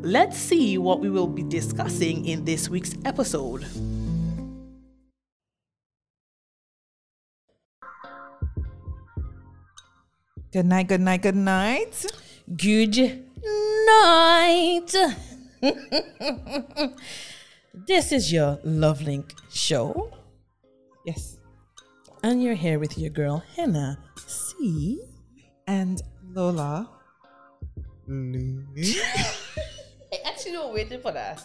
Let's see what we will be discussing in this week's episode. Good night, good night, good night. Good night. this is your LoveLink show, Yes. and you're here with your girl Hannah C. And Lola. I actually not waiting for that.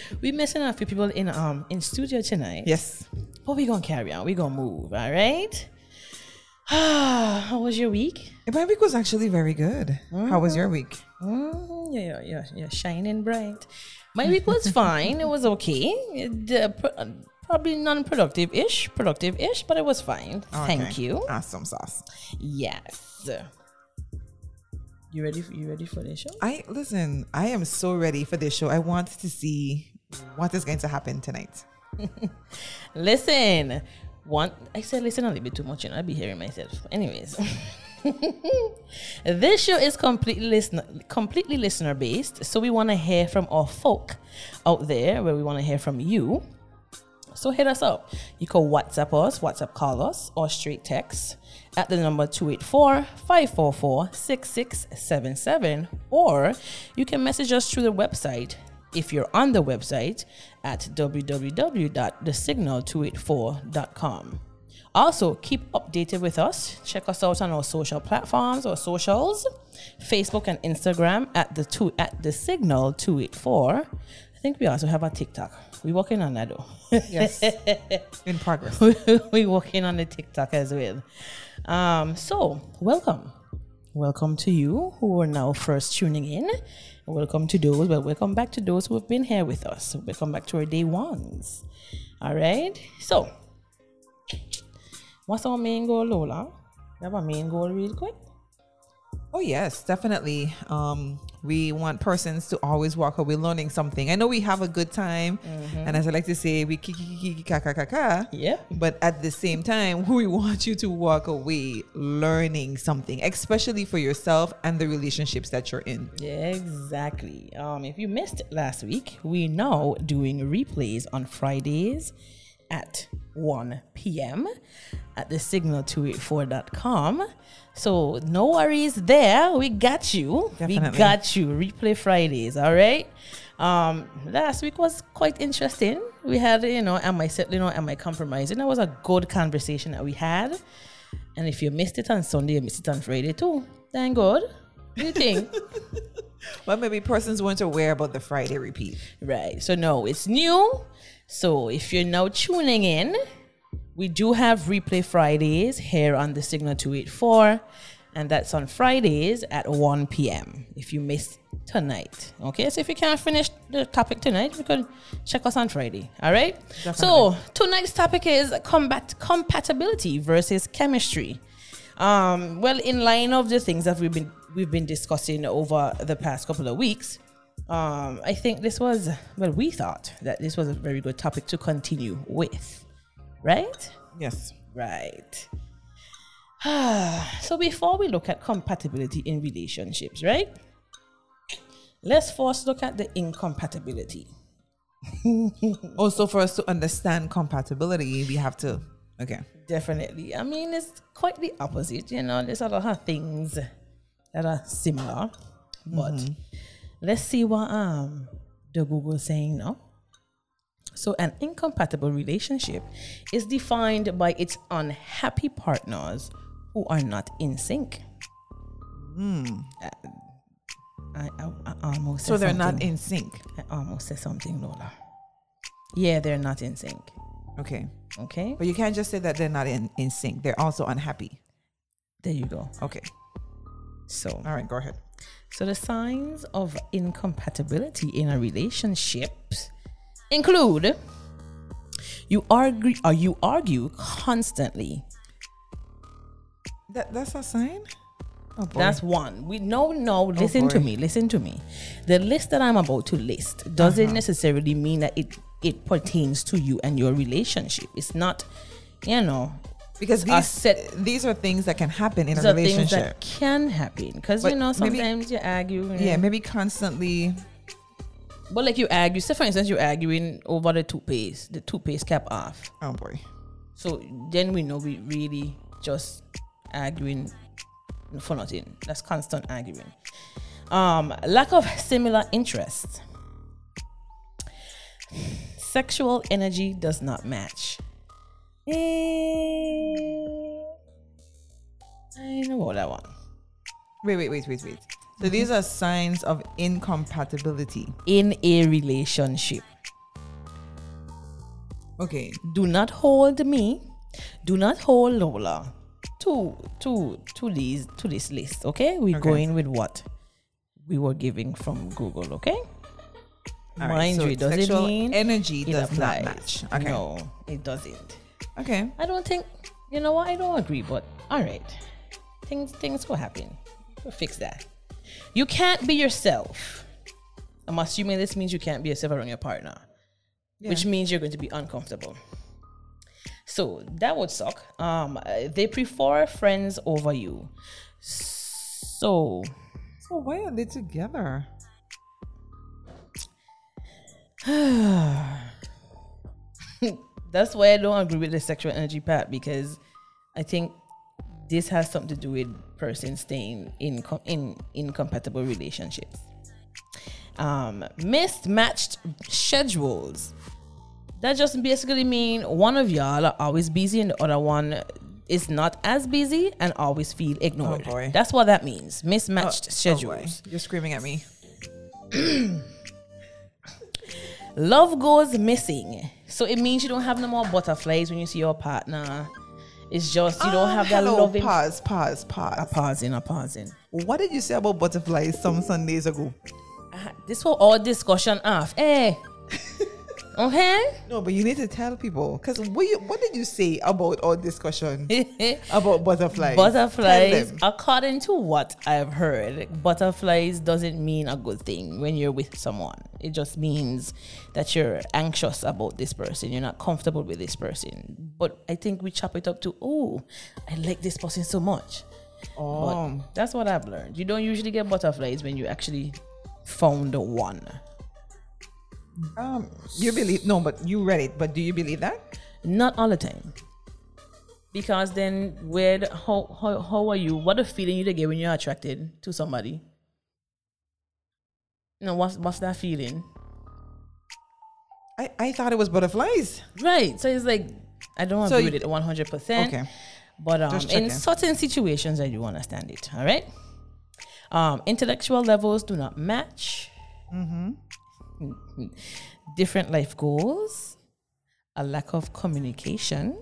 we missing a few people in um in studio tonight. Yes. But we gonna carry on. We gonna move. All right. How was your week? My week was actually very good. How was your week? Mm, yeah, yeah, yeah, yeah, shining bright. My week was fine. It was okay. It, uh, pro- uh, probably non-productive ish, productive ish, but it was fine. Thank you. Awesome sauce. Yes. You ready? For, you ready for the show? I listen, I am so ready for this show. I want to see what is going to happen tonight. Listen, one. I said listen a little bit too much, and I'll be hearing myself. Anyways, this show is completely listener, completely listener based. So we want to hear from our folk out there, where we want to hear from you. So hit us up. You can WhatsApp us, WhatsApp call us, or straight text at the number 284-544-6677. Or you can message us through the website if you're on the website at www.thesignal284.com. Also, keep updated with us. Check us out on our social platforms or socials, Facebook and Instagram at the two at the signal 284. I think we also have a TikTok. We're working on that though. Yes. In progress. we're working on the TikTok as well. Um, so welcome. Welcome to you who are now first tuning in. Welcome to those, but welcome back to those who have been here with us. Welcome back to our day ones. All right. So, what's our main goal, Lola? We have a main goal real quick. Oh yes, definitely. Um, we want persons to always walk away learning something. I know we have a good time, and as I like to say, we kiki kiki ka ka ka ka. Yeah. But at the same time, we want you to walk away learning something, especially for yourself and the relationships that you're in. Exactly. Um, if you missed last week, we're now doing replays on Fridays at 1 p.m. at the signal284.com. So no worries there. We got you. We got you. Replay Fridays, all right? Um, last week was quite interesting. We had, you know, am I settling or am I compromising? That was a good conversation that we had. And if you missed it on Sunday, you missed it on Friday too. Thank God. What do you think? But maybe persons weren't aware about the Friday repeat. Right. So no, it's new. So if you're now tuning in, we do have replay Fridays here on the Signal 284, and that's on Fridays at 1 p.m. If you missed tonight. Okay, so if you can't finish the topic tonight, you can check us on Friday. All right. So tonight's topic is combat compatibility versus chemistry. Um, well, in line of the things that we've been we've been discussing over the past couple of weeks, um, I think this was well, we thought that this was a very good topic to continue with, right? Yes. Right. so before we look at compatibility in relationships, right? Let's first look at the incompatibility. Also, for us to understand compatibility, we have to. Okay. Definitely. I mean, it's quite the opposite. You know, there's a lot of things that are similar, but let's see what um the Google is saying now. So, an incompatible relationship is defined by its unhappy partners who are not in sync. Uh, I, I, I almost So they're not in sync. I almost said something, Lola. Yeah, they're not in sync. Okay. Okay, But you can't just say that they're not in, in sync. They're also unhappy. there you go. Okay. So, All right, go ahead. So the signs of incompatibility in a relationship include you argue or you argue constantly. That that's a sign. Oh. That's one. We no no. Oh, listen to me. Listen to me. The list that I'm about to list doesn't uh-huh. necessarily mean that it it pertains to you and your relationship. It's not, you know, because these set- these are things that can happen in these a are things relationship. that can happen because you know maybe- sometimes you argue. you yeah, maybe constantly. But like you argue, say for instance, you're arguing over the toothpaste, the toothpaste cap off. Oh boy. So then we know we really just arguing for nothing. That's constant arguing. Um, lack of similar interests. Sexual energy does not match. Eh, I know about that one. Wait, wait, wait, wait, wait. So these are signs of incompatibility. In a relationship, Okay. do not hold me, do not hold Lola to to to these to this list. Okay, we're Okay. going with what we were giving from Google. Okay, All right, mind so you, doesn't sexual mean energy it does not match. Okay. No, it doesn't. Okay. I don't think. You know what? I don't agree. But all right, things things will happen. We'll fix that. You can't be yourself. I'm assuming this means you can't be yourself around your partner, which means you're going to be uncomfortable. So that would suck. Um, they prefer friends over you. So So why are they together? that's why I don't agree with the sexual energy part because I think this has something to do with persons staying in com- in incompatible relationships. Um, mismatched schedules. That just basically mean one of y'all are always busy and the other one is not as busy and always feel ignored. Oh, boy. That's what that means. Mismatched Oh, schedules. boy. You're screaming at me. Love goes missing. So it means you don't have no more butterflies when you see your partner. It's just you don't Um, have that hello, loving. Pause, pause, pause. pausing, a pausing. What did you say about butterflies some Sundays ago? Uh, This was all discussion off. Eh. Oh, okay? No, but you need to tell people because what, you, what did you say about our discussion about butterflies? butterflies, according to what I've heard, butterflies doesn't mean a good thing when you're with someone. It just means that you're anxious about this person. You're not comfortable with this person. But I think we chop it up to, oh, I like this person so much. Oh, But that's what I've learned. You don't usually get butterflies when you actually found one. Um, you believe? No, but you read it. But do you believe that? Not all the time. Because then where the, how, how how are you? What a feeling you get when you're attracted to somebody? Know, what's what's that feeling? I, I thought it was butterflies. Right. So it's like I don't So agree you- with it one hundred percent. Okay. But um, in certain situations, I do understand it. All right. Um, intellectual levels do not match. Different life goals, a lack of communication.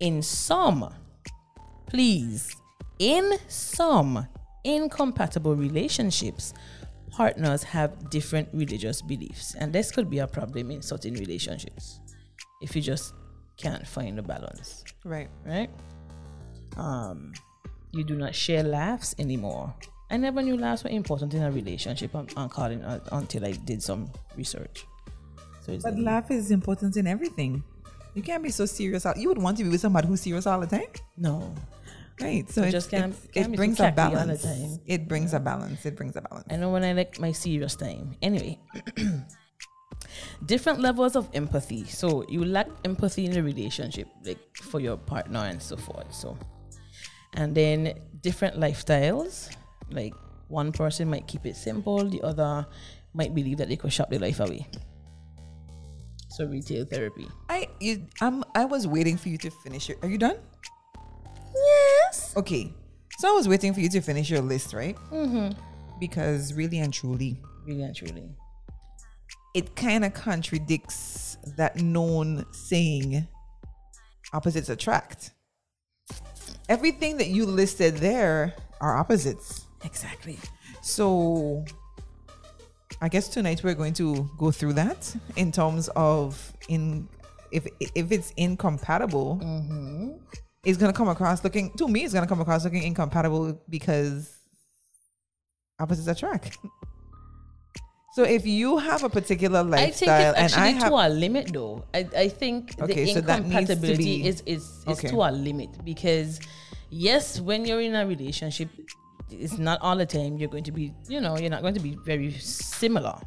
In some, please, in some incompatible relationships, partners have different religious beliefs, and this could be a problem in certain relationships if you just can't find a balance Right. right? Um, you do not share laughs anymore. I never knew laughs were important in a relationship. I'm calling uh, until I did some research. So it's But like, laugh is important in everything. You can't be so serious. You would want to be with somebody who's serious all the time, no, right? So it, just can't- it, can't it be brings too a the balance. time. It brings a balance. It brings a balance. I know when I like my serious time. Anyway, different levels of empathy. So you lack empathy in a relationship, like for your partner and so forth. So, and then different lifestyles. Like one person might keep it simple, the other might believe that they could shop their life away. So retail therapy. I you I'm I was waiting for you to finish it. Are you done? Yes. Okay. So I was waiting for you to finish your list, right? Mm-hmm. Because really and truly, Really and truly. it kind of contradicts that known saying opposites attract. Everything that you listed there are opposites. Exactly. So I guess tonight we're going to go through that in terms of in if if it's incompatible, Mm-hmm. it's gonna come across looking to me. It's gonna come across looking incompatible because opposites attract. So if you have a particular I think lifestyle it's and I actually have to a limit, though. I, I think Okay, the so that needs to incompatibility be- is is, is Okay. to a limit because yes, when you're in a relationship, it's not all the time you're going to be. You know, you're not going to be very similar.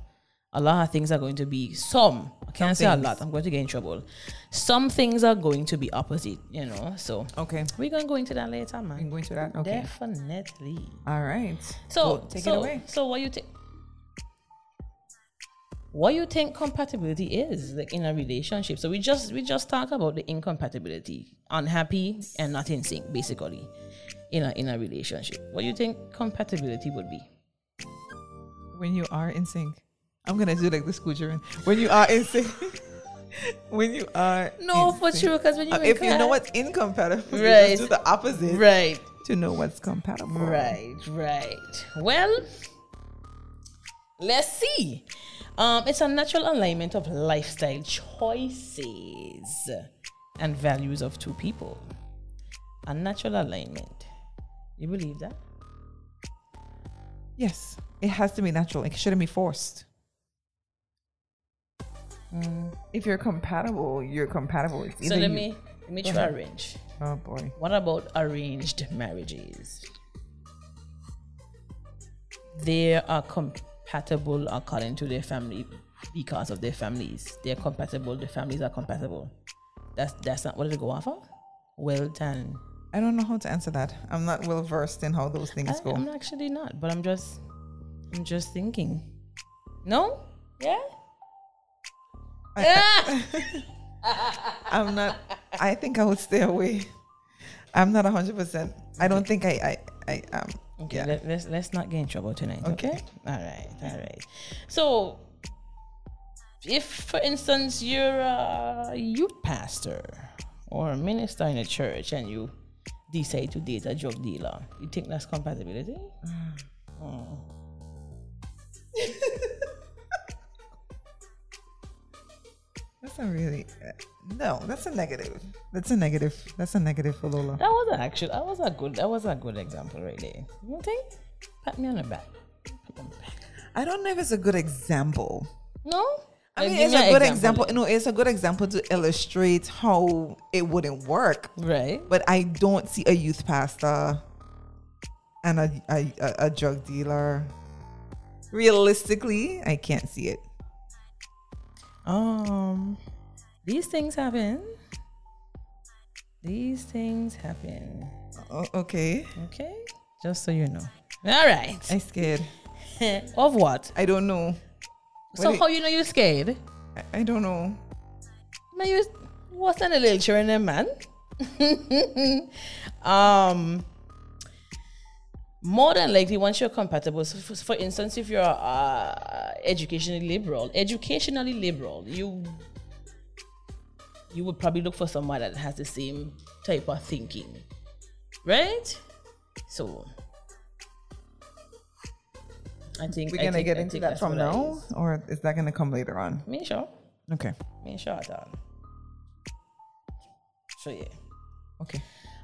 A lot of things are going to be some. I can't say a lot. I'm going to get in trouble. Some things are going to be opposite. You know, so okay, we're gonna go into that later, I'm man. going to that. Okay, Definitely. all right. So Well, take so, it away. So what you think? What you think compatibility is like in a relationship? So we just we just talk about the incompatibility, unhappy and not in sync, basically, in a in a relationship. What do you think compatibility would be? When you are in sync, I'm gonna do like the Scooter. When you are in sync, when you are No, for sure, because when you Uh, if you know what's incompatible, Right. just do the opposite right, to know what's compatible. right, right. Well, let's see. Um, it's a natural alignment of lifestyle choices and values of two people. A natural alignment. You believe that? Yes, it has to be natural. It shouldn't be forced. If you're compatible, you're compatible. It's So let you- me let me try arrange. Oh boy. What about arranged marriages? They are compatible according to their family because of their families. They're compatible. The families are compatible. That's that's not what they go off of. Well done. I don't know how to answer that. I'm not well versed in how those things I, go. I'm actually not, but I'm just I'm just thinking. No? Yeah? I'm not. I think I would stay away. I'm not hundred percent. I don't think I. I. I um. Okay, Yeah. let, let's let's not get in trouble tonight. Okay. Okay. All right. All right. So, if, for instance, you're a youth pastor or a minister in a church and you decide to date a drug dealer, you think that's compatibility? Mm. Oh. That's a really. uh, No, that's a negative. That's a negative. That's a negative for Lola. That was actually that was a good that was a good example right there. You think? Pat me on the back. Pat me on the back. I don't know if it's a good example. No. I Like, mean, it's a good example. then. No, it's a good example to illustrate how it wouldn't work. Right. But I don't see a youth pastor and a, a, a, a drug dealer. Realistically, I can't see it. Um, these things happen. These things happen. O- okay, Okay, just so you know. All right. I'm scared. of what? I don't know. So how you know you're scared? I, I don't know. Man, you what's in the little children, man? um, more than likely, once you're compatible. So for, for instance, if you're uh, educationally liberal, educationally liberal, you you would probably look for someone that has the same type of thinking, right? So. I think We're gonna think- get I into that from now, is. or is that gonna come later on? Me sure. Okay. Me sure all. So yeah. Okay.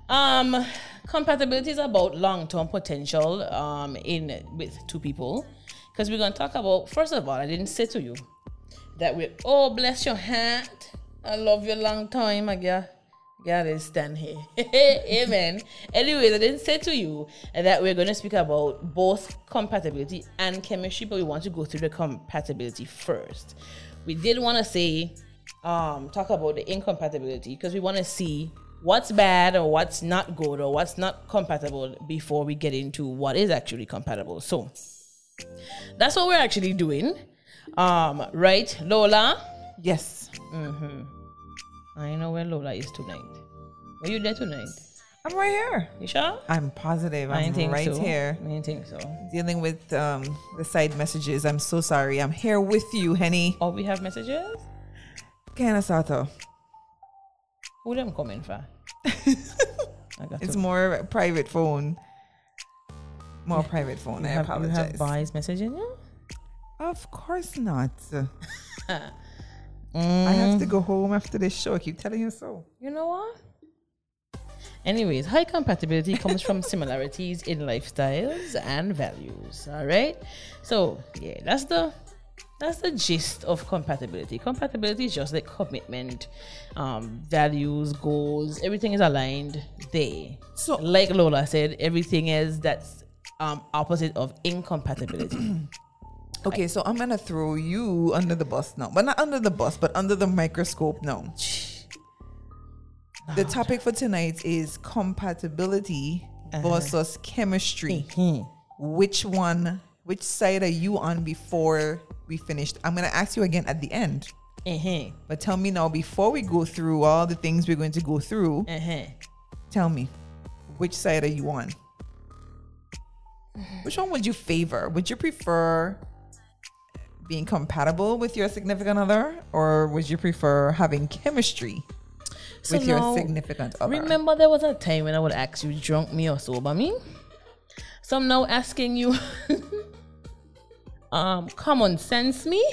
Um, compatibility is about long-term potential um in with two people, because we're gonna talk about. First of all, I didn't say to you that we. Oh, bless your heart. I love you long time, I guess. God is stand here. Amen. Anyways, I didn't say to you that we're going to speak about both compatibility and chemistry, but we want to go through the compatibility first. We did want to say, um, talk about the incompatibility because we want to see what's bad or what's not good or what's not compatible before we get into what is actually compatible. So that's what we're actually doing. Um, right, Lola? Yes. I know where Lola is tonight. Were you there tonight? I'm right here. You sure? I'm positive. I I'm think right so. here. I think so. Dealing with um, the side messages. I'm so sorry. I'm here with you, Henny. Oh, we have messages? Kana Sato. Who them coming for? It's more private phone. More private phone. you I have, you apologize. have boys messaging you? Of course not. I have to mm. go home after this show. I keep telling you so. You know what? Anyways, high compatibility comes from similarities in lifestyles and values. All right. So yeah, that's the that's the gist of compatibility. Compatibility is just like commitment, um, values, goals. Everything is aligned there. So- like Lola said, everything is that's um opposite of incompatibility. Okay, so I'm gonna throw you under the bus now, but not under the bus, but under the microscope now. The topic for tonight is compatibility versus chemistry. Hmm. Which one? Which side are you on before we finished? I'm gonna ask you again at the end. Uh-huh. But tell me now, before we go through all the things we're going to go through, Uh-huh. tell me, which side are you on? Which one would you favor? Would you prefer being compatible with your significant other, or would you prefer having chemistry So with your significant other? Remember, there was a time when I would ask you, drunk me or sober me. So I'm now asking you, um, common sense me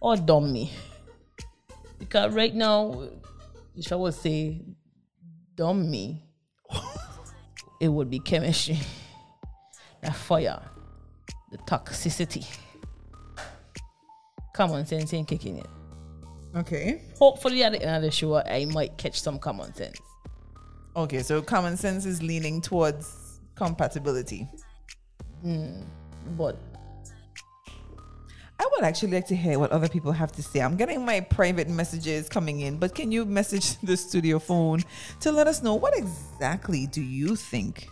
or dumb me? Because right now, if I would say dumb me, it would be chemistry, the fire, the toxicity. Common sense ain't kicking it. Okay. Hopefully, at the end of the show, I might catch some common sense. Okay, so common sense is leaning towards compatibility. But I would actually like to hear what other people have to say. I'm getting my private messages coming in, but can you message the studio phone to let us know what exactly do you think?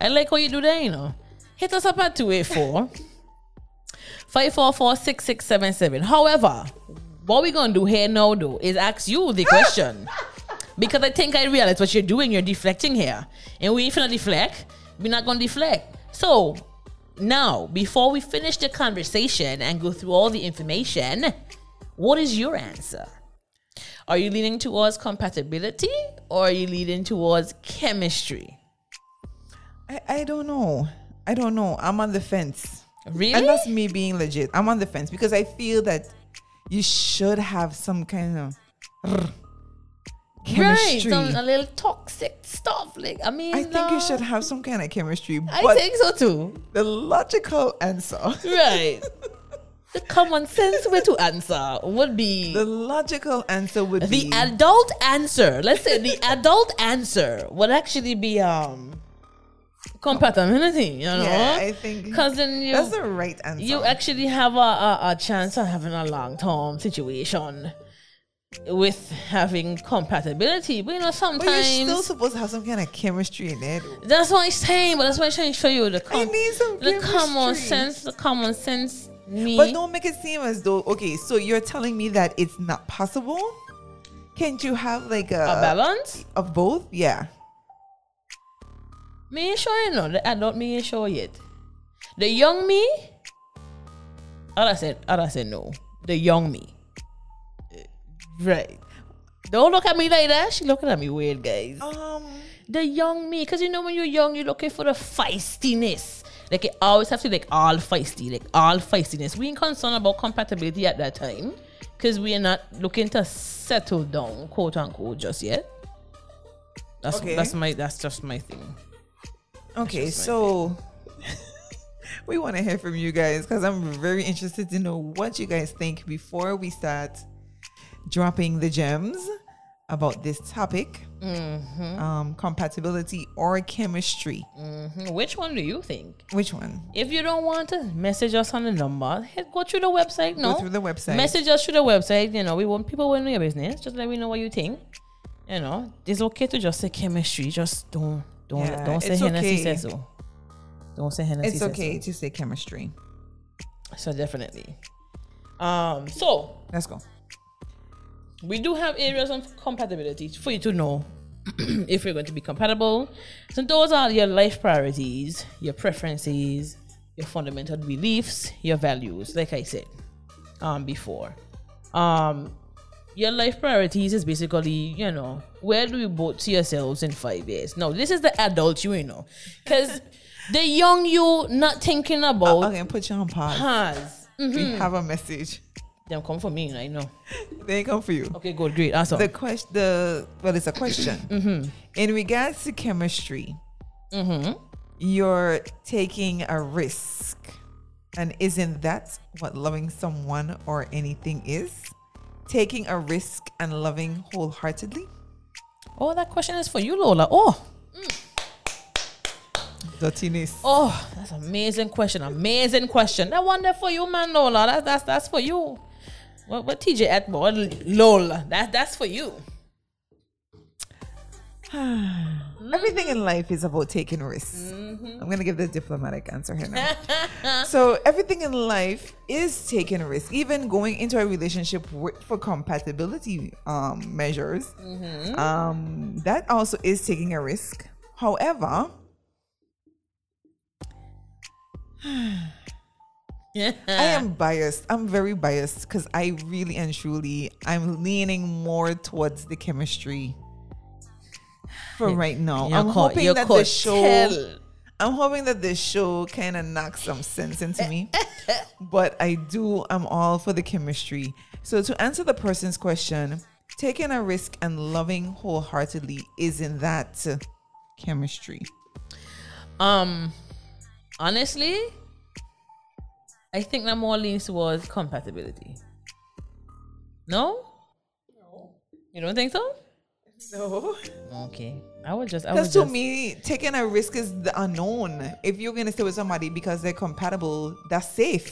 I like how you do that, you know. Hit us up at 284 544 6677. However, what we're going to do here now, though, is ask you the question. because I think I realize what you're doing. You're deflecting here. And we ain't finna deflect. We're not going to deflect. So, now, before we finish the conversation and go through all the information, what is your answer? Are you leaning towards compatibility or are you leaning towards chemistry? I, I don't know. I don't know. I'm on the fence. Really? And that's me being legit. I'm on the fence because I feel that you should have some kind of Right, chemistry. some, a little toxic stuff. Like I mean, I think you should have some kind of chemistry. I think so too. the logical answer, Right. the common sense way to answer would be the logical answer would the be the adult answer. Let's say the adult answer would actually be um compatibility. You know, Yeah, I think because then you that's the right answer. you actually have a, a, a chance of having a long term situation with having compatibility. But you know, but sometimes you're still supposed to have some kind of chemistry in it. That's what I'm saying, but that's why I'm trying to show you the I com- the common sense, the common sense me. But don't make it seem as though okay. So you're telling me that it's not possible. Can't you have like a, a balance. of both? Yeah. Me sure you know. The adult me sure yet. The young me, I said, other said no. The young me, right? Don't look at me like that. She looking at me weird, guys. Um. The young me, because you know when you're young, you're looking for the feistiness. Like it always have to be like all feisty, like all feistiness. We ain't concerned about compatibility at that time, because we are not looking to settle down, quote unquote, just yet. That's Okay. that's my that's just my thing. Okay, my so we want to hear from you guys because I'm very interested to know what you guys think before we start dropping the gems about this topic um, compatibility or chemistry. Mhm. Which one do you think? Which one? If you don't want to message us on the number, go through the website. No, Go through the website. Message us through the website. You know, we want people to know your business. Just let me know what you think. You know, it's okay to just say chemistry. Just don't don't Yeah, don't say HenneCee okay. says so. Don't say HenneCee It's okay to say chemistry. So. so definitely. Um. So Let's go. We do have areas of compatibility for you to know if you're going to be compatible. So those are your life priorities, your preferences, your fundamental beliefs, your values, like I said um before. Um your life priorities is basically, you know, where do you both see yourselves in five years? No, this is the adult you, you know. Because The young you not thinking about Okay, put you on pause. has We have a message. Them come for me, I know. They come for you. Okay, good, great, awesome. The question, the well, it's a question. Mm-hmm. In regards to chemistry, mm-hmm. you're taking a risk, and isn't that what loving someone or anything is? Taking a risk and loving wholeheartedly. Oh, that question is for you, Lola. Oh, Dirtiness. oh, that's amazing question. Amazing question. That one there for you, man, Lola. That's that's that's for you. What what TJ at what Lola? That that's for you. Everything in life is about taking risks. Mm-hmm. I'm gonna give the diplomatic answer here now. so everything in life is taking a risk. Even going into a relationship with, for compatibility um, measures, Mm-hmm. um, that also is taking a risk. However, I am biased. I'm very biased because I really and truly I'm leaning more towards the chemistry for right now. You I'm hoping that the show. I'm hoping that this show kind of knocks some sense into me. but I do I'm all for the chemistry. So to answer the person's question, taking a risk and loving wholeheartedly isn't that chemistry. Um, honestly, I think that more leans towards compatibility. No? No. You don't think so? No. Okay. I would just. Because to just. me, taking a risk is the unknown. If you're gonna stay with somebody because they're compatible, that's safe.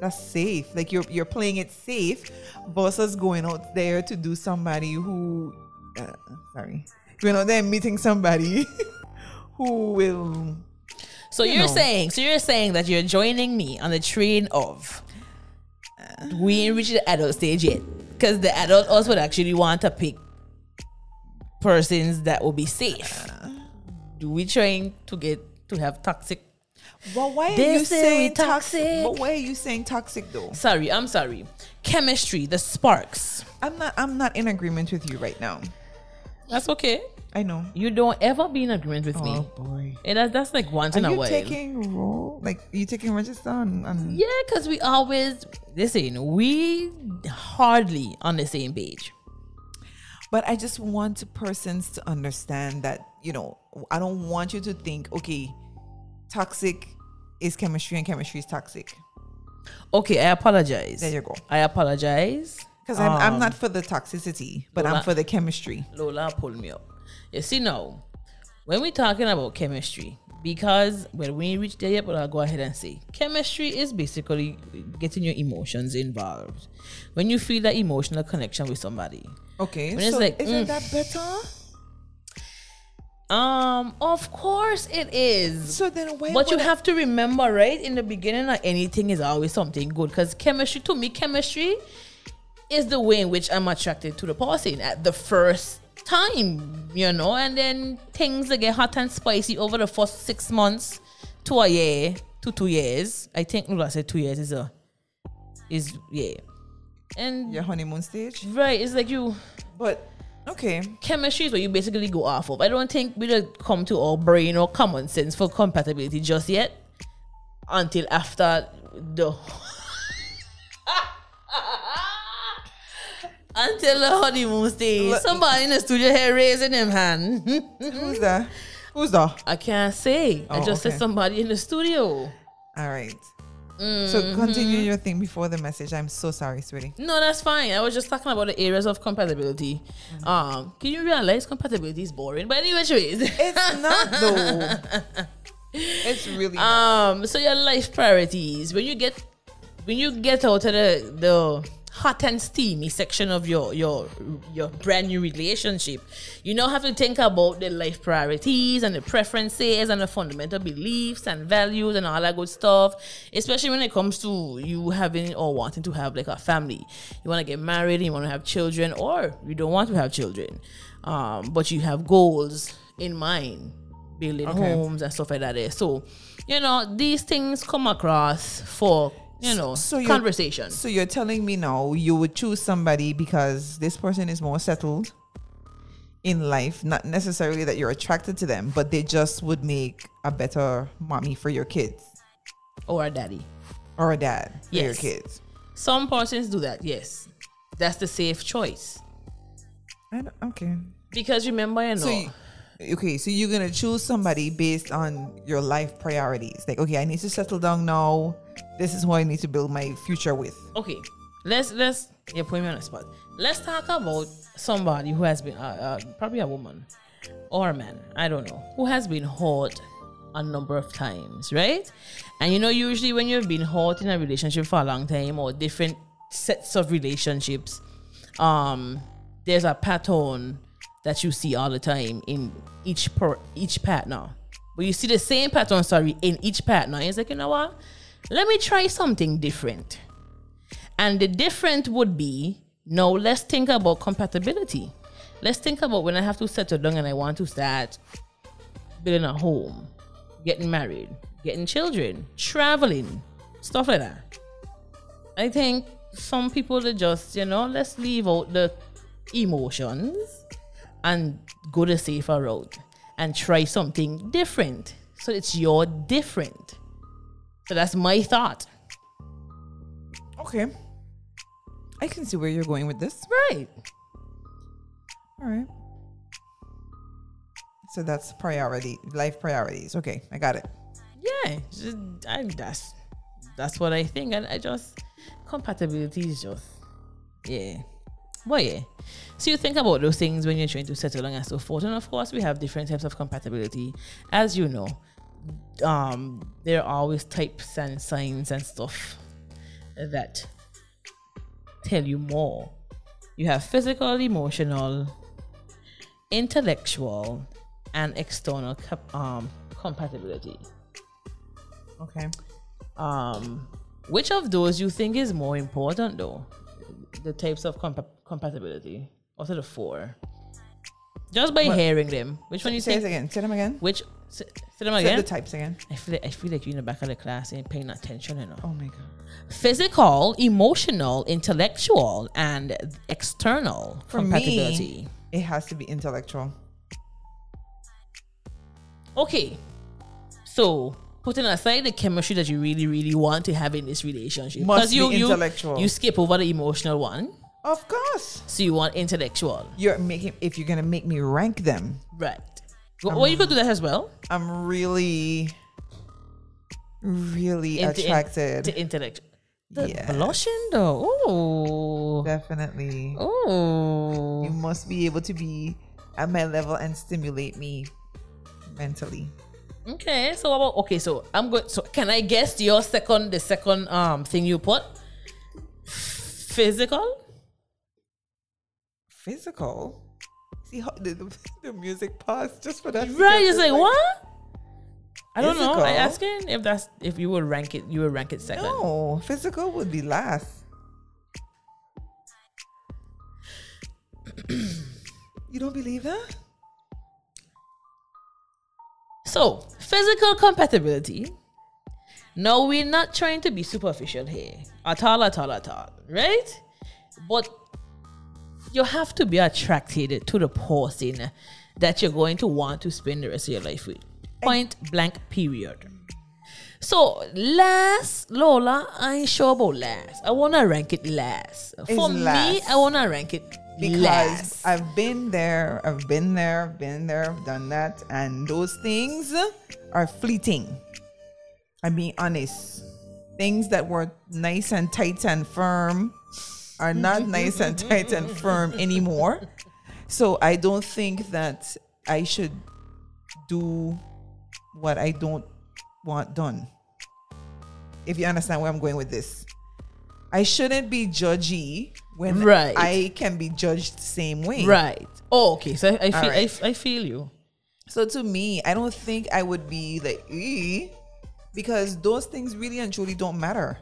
That's safe. Like you're you're playing it safe versus going out there to do somebody who, uh, sorry, going out there meeting somebody who will. So you are saying, so you're saying that you're joining me on the train of we ain't reached the adult stage yet, because the adult us would actually want to pick persons that will be safe. Do we trying to get to have toxic? But why are you say saying toxic? toxic. But why are you saying toxic though? Sorry, I'm sorry. Chemistry, the sparks. I'm not. I'm not in agreement with you right now. That's okay. I know. You don't ever be in agreement with Oh me. Oh boy. And that, that's like once Are in a you taking role? Like you taking register on? on yeah, because we always listen. We hardly on the same page. But I just want persons to understand that, you know, I don't want you to think, okay, toxic is chemistry and chemistry is toxic. Okay, I apologize. There you go. I apologize. Because I'm, I'm Um, not for the toxicity, but Lola- I'm for the chemistry. Lola pull me up. You see now, when we're talking about chemistry, because when we reach there yet, but I'll go ahead and say chemistry is basically getting your emotions involved. When you feel that emotional connection with somebody. Okay. When it's so like, isn't mm. that better? Um, of course it is. So then why But you have to remember, right? In the beginning of anything is always something good. Because chemistry, to me, chemistry is the way in which I'm attracted to the person at the first time, you know, and then things that get hot and spicy over the first six months to a year to two years. I think I said two years is a is yeah. And your honeymoon stage? right, it's like you But okay. chemistry is what you basically go off of. I don't think we don't come to our brain or common sense for compatibility just yet until after the until the honeymoon stage. Let- Somebody in the studio here raising them hand. Who's that? Who's that? I can't say. I Oh, just said okay. somebody in the studio. All right. So Mm-hmm. continue your thing before the message. I'm so sorry, sweetie. No, that's fine. I was just talking about the areas of compatibility. Um, can you realize compatibility is boring? But anyway, anyways. It's not though. It's really not. Um, so your life priorities when you get when you get out of the the hot and steamy section of your your your brand new relationship, you now have to think about the life priorities and the preferences and the fundamental beliefs and values and all that good stuff. Especially when it comes to you having or wanting to have like a family. You want to get married, you want to have children, or you don't want to have children, um, but you have goals in mind building Okay. homes and stuff like that. There. So, you know, these things come across for you know so you're- conversation. So you're telling me now you would choose somebody because this person is more settled in life, not necessarily that you're attracted to them, but they just would make a better mommy for your kids Or a daddy. or a dad for your kids. Some persons do that, yes. That's the safe choice. Okay. Because remember, you know, So, you, okay, so you're gonna choose somebody based on your life priorities. Like, okay, I need to settle down now. This is who I need to build my future with. okay, let's let's you're putting me on the spot. Let's talk about somebody who has been uh, uh, probably a woman or a man, I don't know, who has been hurt a number of times, right? And you know, usually when you've been hurt in a relationship for a long time or different sets of relationships, um, there's a pattern that you see all the time in each per each partner. But you see the same pattern, sorry, in each partner. It's like, you know what? Let me try something different. And the different would be now let's think about compatibility. Let's think about when I have to settle down and I want to start building a home, getting married, getting children, traveling, stuff like that. I think some people are just, you know, let's leave out the emotions and go the safer route and try something different. So it's your different. So that's my thought. Okay. I can see where you're going with this. Right. All right. So that's priority, life priorities. Okay, I got it. Yeah. Just, I, that's that's what I think. And I just compatibility is just yeah. Well yeah. So you think about those things when you're trying to settle and so forth. And of course we have different types of compatibility. As you know. Um there are always types and signs and stuff that tell you more. You have physical, emotional, intellectual, and external cap- um, compatibility. Okay. Um, which of those you think is more important, though? The types of compa- compatibility. What are the four? Just by What- hearing them, which one you Say it think? again. Say them again. Which? Say, say them Say again. the types again. I feel like I feel like you're in the back of the class and paying attention enough. Oh my god. Physical, emotional, intellectual, and external For compatibility. me, it has to be intellectual. Okay, so putting aside the chemistry that you really, really want to have in this relationship, Must because you be you intellectual. you skip over the emotional one, Of course. so you want intellectual, You're making if you're gonna make me rank them. right? Well, well, you could do that as well. I'm really, really Inte- attracted. to intellect. The Yes. blushing though. Oh, Definitely. Oh, you must be able to be at my level and stimulate me mentally. Okay, so what about okay? So I'm going. So can I guess your second, the second um thing you put? Physical. Physical. See how the, the, the music paused just for that. Right, it's like what? I don't know. I Physical? asking if that's if you would rank it, you would rank it second. No, physical would be last. you don't believe that? So physical compatibility. No, we're not trying to be superficial here at all, at all, at all, right? But you have to be attracted to the person that you're going to want to spend the rest of your life with. Point blank. Period. So last, Lola, I ain't sure about last. I wanna rank it last. For It's me, last. I wanna rank it Because last. I've been there, I've been there, I've been there, I've done that, and those things are fleeting. I'm being honest. Things that were nice and tight and firm are not nice and tight and firm anymore. So I don't think that I should do what I don't want done. If you understand where I'm going with this. I shouldn't be judgy when Right. I can be judged the same way. Right. Oh, okay. So I, I feel right. I, I feel you. So to me, I don't think I would be like, because those things really and truly don't matter.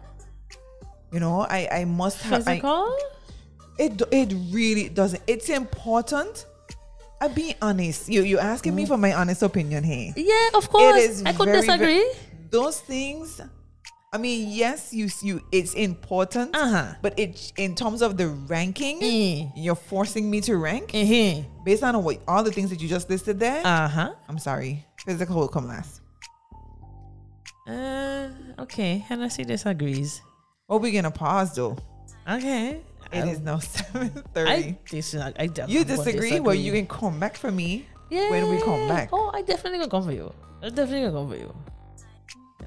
You know, I I must have. I, Physical. it it really doesn't. It's important. I'm being honest. You you asking me for my honest opinion here. yeah, of course. It is I could very, disagree. ve- those things I mean, yes, you you it's important, Uh-huh. but it in terms of the ranking, Mm. you're forcing me to rank Uh based on what all the things that you just listed there. Uh huh. I'm sorry, physical will come last. Uh, okay. HenneCee disagrees. Well, we're gonna pause though. Okay. It is now seven thirty. I disagree. I definitely You disagree? Well, you can come back for me when we come back. Oh, I definitely gonna come for you. I definitely gonna come for you.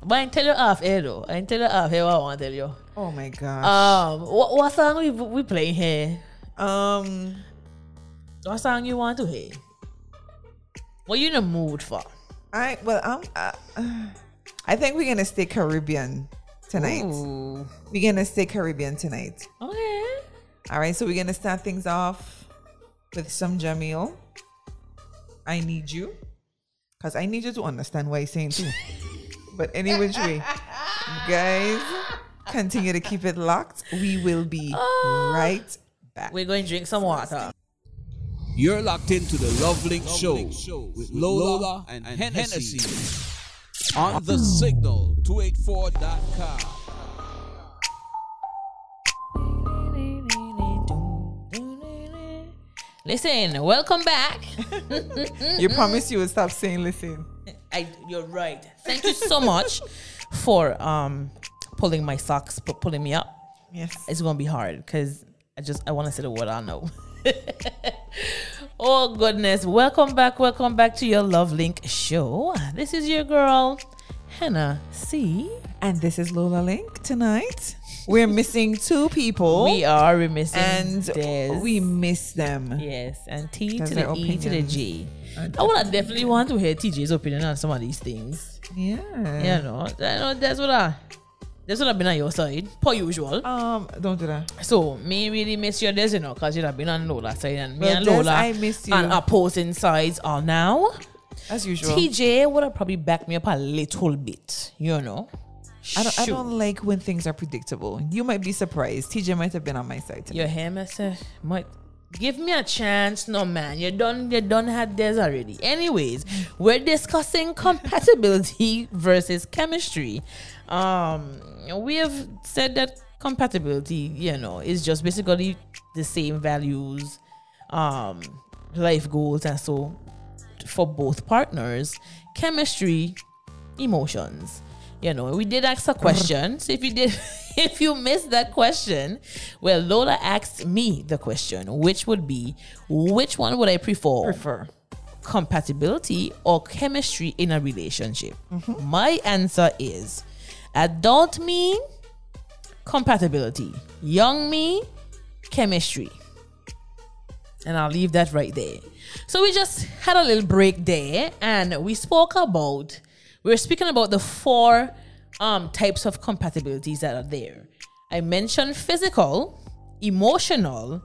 But I tell you off air though. I tell you off air what I want to tell you. Oh my gosh. Um, what, what song we we playing here? um, What song you want to hear? What you in the mood for? I well, I'm. Uh, I think we're gonna stay Caribbean tonight. Ooh. We're gonna stay Caribbean tonight. Okay. All right, so we're gonna start things off with some Jamil. I need you, cause I need you to understand what he's saying too. but any which way, guys, continue to keep it locked. We will be oh. right back. We're going to drink some water. You're locked into the LoveLink Show with Lola and HenneCee on the signal 284.com. Listen, welcome back. You promised you would stop saying listen. I, you're right. Thank you so much for um pulling my socks, but pulling me up. Yes. It's gonna be hard because I just I want to say the word I know. oh goodness! Welcome back, welcome back to your LoveLink show. This is your girl Hannah C. And this is Lola Link tonight. We're missing two people. We are we missing and Des. we miss them. yes, and T to the E to the. G. Uh, would definitely want to hear TJ's opinion on some of these things. Yeah. You know, I know that's what I. That's what I've been on your side, per usual. Um, don't do that. So me really miss your Des, you know, because you'd have been on Lola's side and me Well, and Lola I miss you. on opposing sides are now. As usual. TJ would have probably backed me up a little bit, you know. I don't, I don't like when things are predictable. You might be surprised. TJ might have been on my side today. Your hair, Mister, might give me a chance, no man. You done, you done had Des already. Anyways, we're discussing compatibility versus chemistry. Um, we have said that compatibility, you know, is just basically the same values, um, life goals, and so for both partners. Chemistry, emotions. You know, we did ask a question. So if you did, if you missed that question, well, Lola asked me the question, which would be, which one would I prefer? Prefer. compatibility or chemistry in a relationship? My answer is adult me, compatibility. Young me, chemistry. And I'll leave that right there. So we just had a little break there and we spoke about, we were speaking about the four um, types of compatibilities that are there. I mentioned physical, emotional,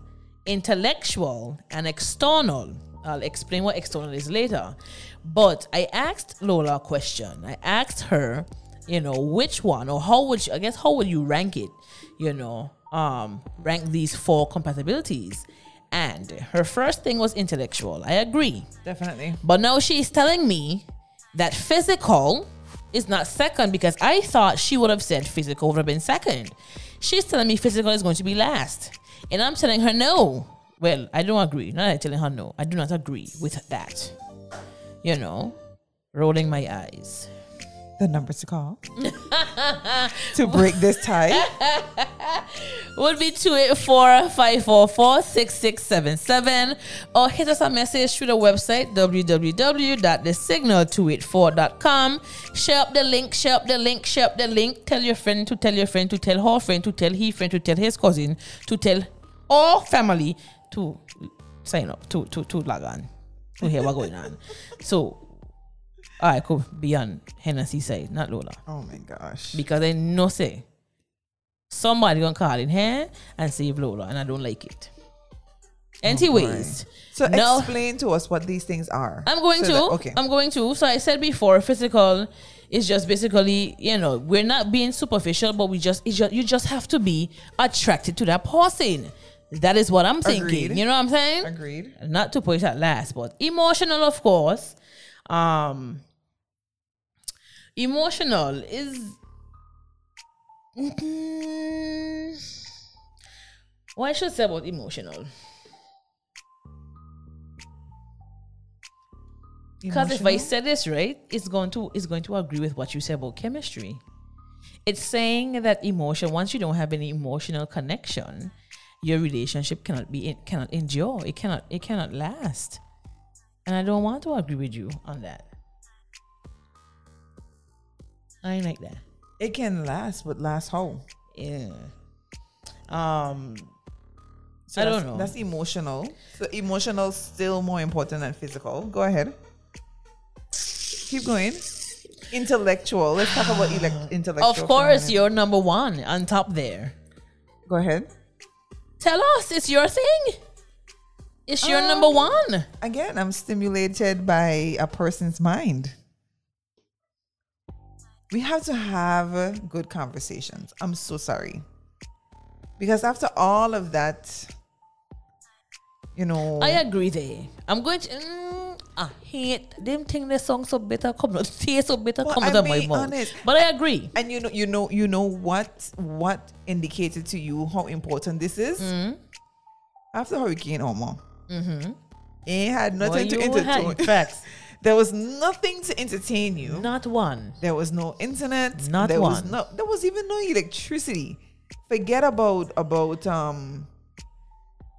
intellectual, and external. I'll explain what external is later. But I asked Lola a question. I asked her, you know, which one or how would you, I guess how would you rank it? You know, um, rank these four compatibilities. And her first thing was intellectual. I agree. Definitely. But now she's telling me that physical is not second because I thought she would have said physical would have been second. She's telling me physical is going to be last. And I'm telling her no. Well, I don't agree. Not that I'm telling her no. I do not agree with that. You know, rolling my eyes. The numbers to call to break this tie. would be 284-544-6677 or hit us a message through the website www.thesignal284.com share up the link share up the link share up the link. Tell your friend to tell your friend to tell her friend to tell his friend to tell his cousin to tell all family to sign up to to to log on to hear what's going on. So I could be on HenneCee side not Lola Oh my gosh. because I know say somebody gonna call in here and save Lola, and I don't like it. Anyways, So no, explain to us what these things are. I'm going So to. that- okay. I'm going to. So I said before, physical is just basically, you know, we're not being superficial, but we just, it's just you just have to be attracted to that person. That is what I'm thinking. Agreed. You know what I'm saying? Agreed. not to put it at last, but emotional, of course. Um, emotional is Mm, what should say about emotional? Because if I say this right, it's going to it's going to agree with what you said about chemistry. It's saying that emotion once you don't have any emotional connection, your relationship cannot be it cannot endure. It cannot it cannot last. And I don't want to agree with you on that. I ain't like that. It can last, but last how? Yeah. Um So I don't know. That's emotional. So emotional still more important than physical. Go ahead. Keep going. Intellectual. Let's talk about elect- intellectual. of course you're number one on top there. Go ahead. Tell us, it's your thing. It's your Um, number one. Again, I'm stimulated by a person's mind. We have to have good conversations. I'm so sorry. Because after all of that, you know, I agree there. I'm going to. Mm, I hate them think the song so better come out, taste so better Well, come out of my mouth. honest. But I agree. and you know, you know, you know what what indicated to you how important this is Mm-hmm. after Hurricane Omar. It had nothing Well, to entertain. facts. There was nothing to entertain you. Not one. There was no internet. Not there was one. no there was even no electricity. Forget about about um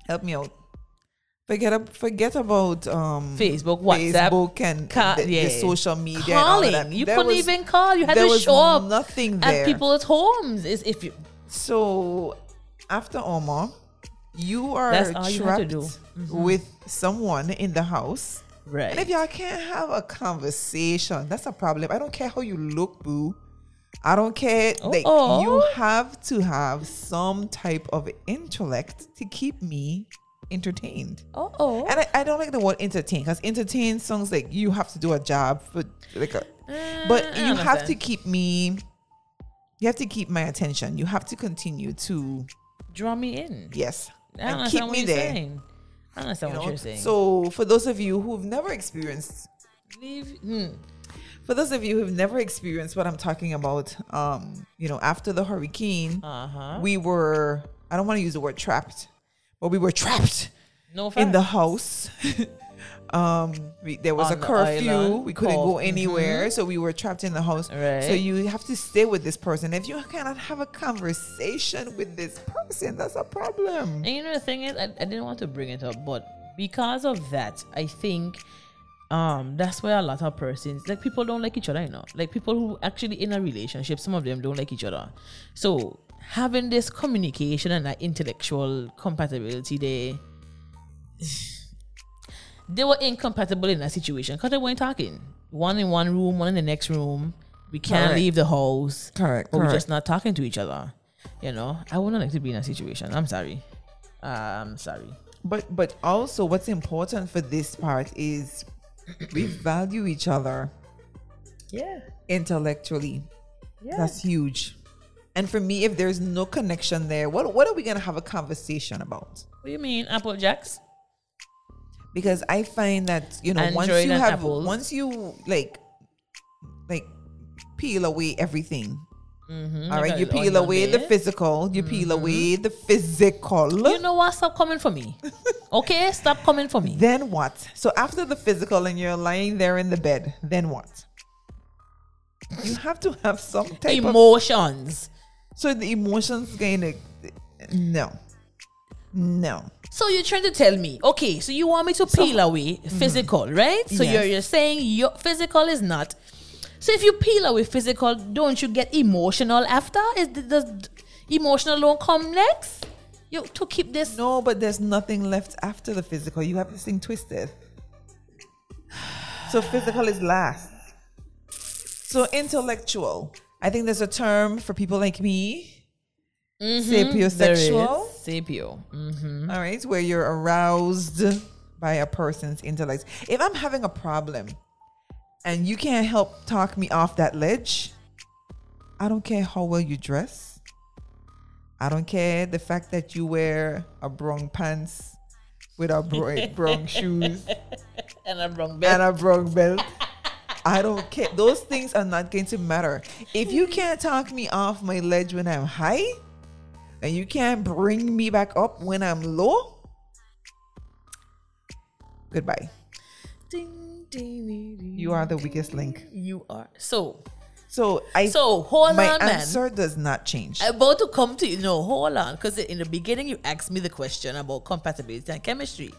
help me out. Forget forget about um Facebook, WhatsApp, Facebook and ca- the, the social media. and all Calling. You There couldn't was- even call. You had there to was show up nothing at there. people's homes. Is if you So after Omar, you are all you trapped do. with someone in the house. Right. And if y'all can't have a conversation, that's a problem. I don't care how you look, boo. I don't care. Like you have to have some type of intellect to keep me entertained. oh oh. And I, I don't like the word entertain because entertain sounds like you have to do a job for like a Uh, but you have to keep me you have to keep my attention. You have to continue to draw me in. yes. And keep me there. saying. I understand you what know? you're saying. So for those of you who've never experienced leave. Hmm. for those of you who've never experienced what I'm talking about, um, you know, after the hurricane, Uh huh. we were I don't want to use the word trapped, but we were trapped No in the house. um, we, there was a curfew. island, We couldn't go anywhere, so we were trapped in the house. Right. So you have to stay with this person. If you cannot have a conversation with this person, that's a problem. And you know the thing is, I, I didn't want to bring it up, but because of that, I think um that's where a lot of persons like people don't like each other, you know. Like people who actually in a relationship, some of them don't like each other. So having this communication and that intellectual compatibility there they were incompatible in that situation because they weren't talking. One in one room, one in the next room. We can't Correct. leave the house. Correct, But we're just not talking to each other. You know, I wouldn't like to be in a situation. I'm sorry. I'm sorry. But but also what's important for this part is we value each other Yeah. intellectually. Yeah. That's huge. And for me, if there's no connection there, what what are we gonna have a conversation about? what do you mean, Apple Jacks? Because I find that you know once you have Apple. once you like like peel away everything. Mm-hmm. All right, you peel away the physical, you peel away the physical. You know what? Stop coming for me. Okay? Stop coming for me. then what? So after the physical and you're lying there in the bed, then what? You have to have some type of Emotions. so the emotions kind of no, no. So you're trying to tell me, okay, so you want me to peel away mm-hmm. physical, right? So you're you're saying your physical is not. So if you peel away physical, don't you get emotional after? Is does emotional don't come next? You to keep this No, but there's nothing left after the physical. You have this thing twisted. So physical is last. So intellectual. I think there's a term for people like me. Mm-hmm. is Sapiosexual. Sapio. Mm-hmm. All right, where you're aroused by a person's intellect. If I'm having a problem and you can't help talk me off that ledge, I don't care how well you dress. I don't care the fact that you wear a brown pants with a brown, brown shoes And I'm wrong, and a brown belt. I don't care. Those things are not going to matter. If you can't talk me off my ledge when I'm high, and you can't bring me back up when I'm low, goodbye. Ding, ding, ding. You are the weakest link. You are. So, So I. so hold my on, man. answer does not change. I'm about to come to you. No, hold on. Because in the beginning, you asked me the question about compatibility and chemistry.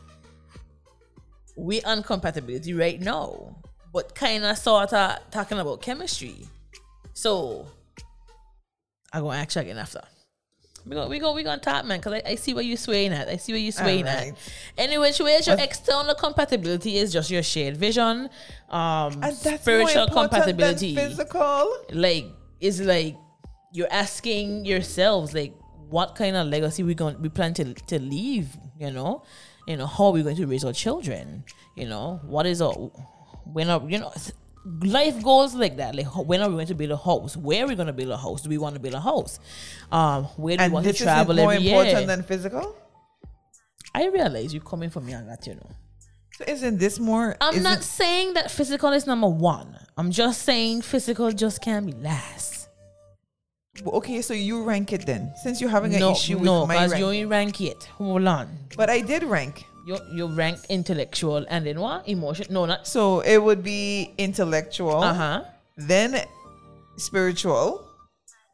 We on compatibility right now, but kind of sort of talking about chemistry. So, I'm going to ask you again after. We go, we go, we gonna talk, man. Cause I, I see where you're swaying at. I see where you're swaying Alright. at. Anyway, which way is your external compatibility is just your shared vision, um, and that's spiritual compatibility physical. like it's like you're asking yourselves like what kind of legacy we going we plan to to leave you know you know how are we going to raise our children you know what is our when are you know life goals like that like when are we going to build a house where are we going to build a house do we want to build a house um where do we And want this to is travel more important year than physical. i realize you're coming for me on that you know So isn't this more? i'm not saying that physical is number one i'm just saying physical just can't be last Okay, so you rank it then, since you're having an no, issue with no, my because rank. you ain't rank it. Hold on. But I did rank. You you rank intellectual and then what? Emotion? No, not. So it would be intellectual, Uh huh. then spiritual,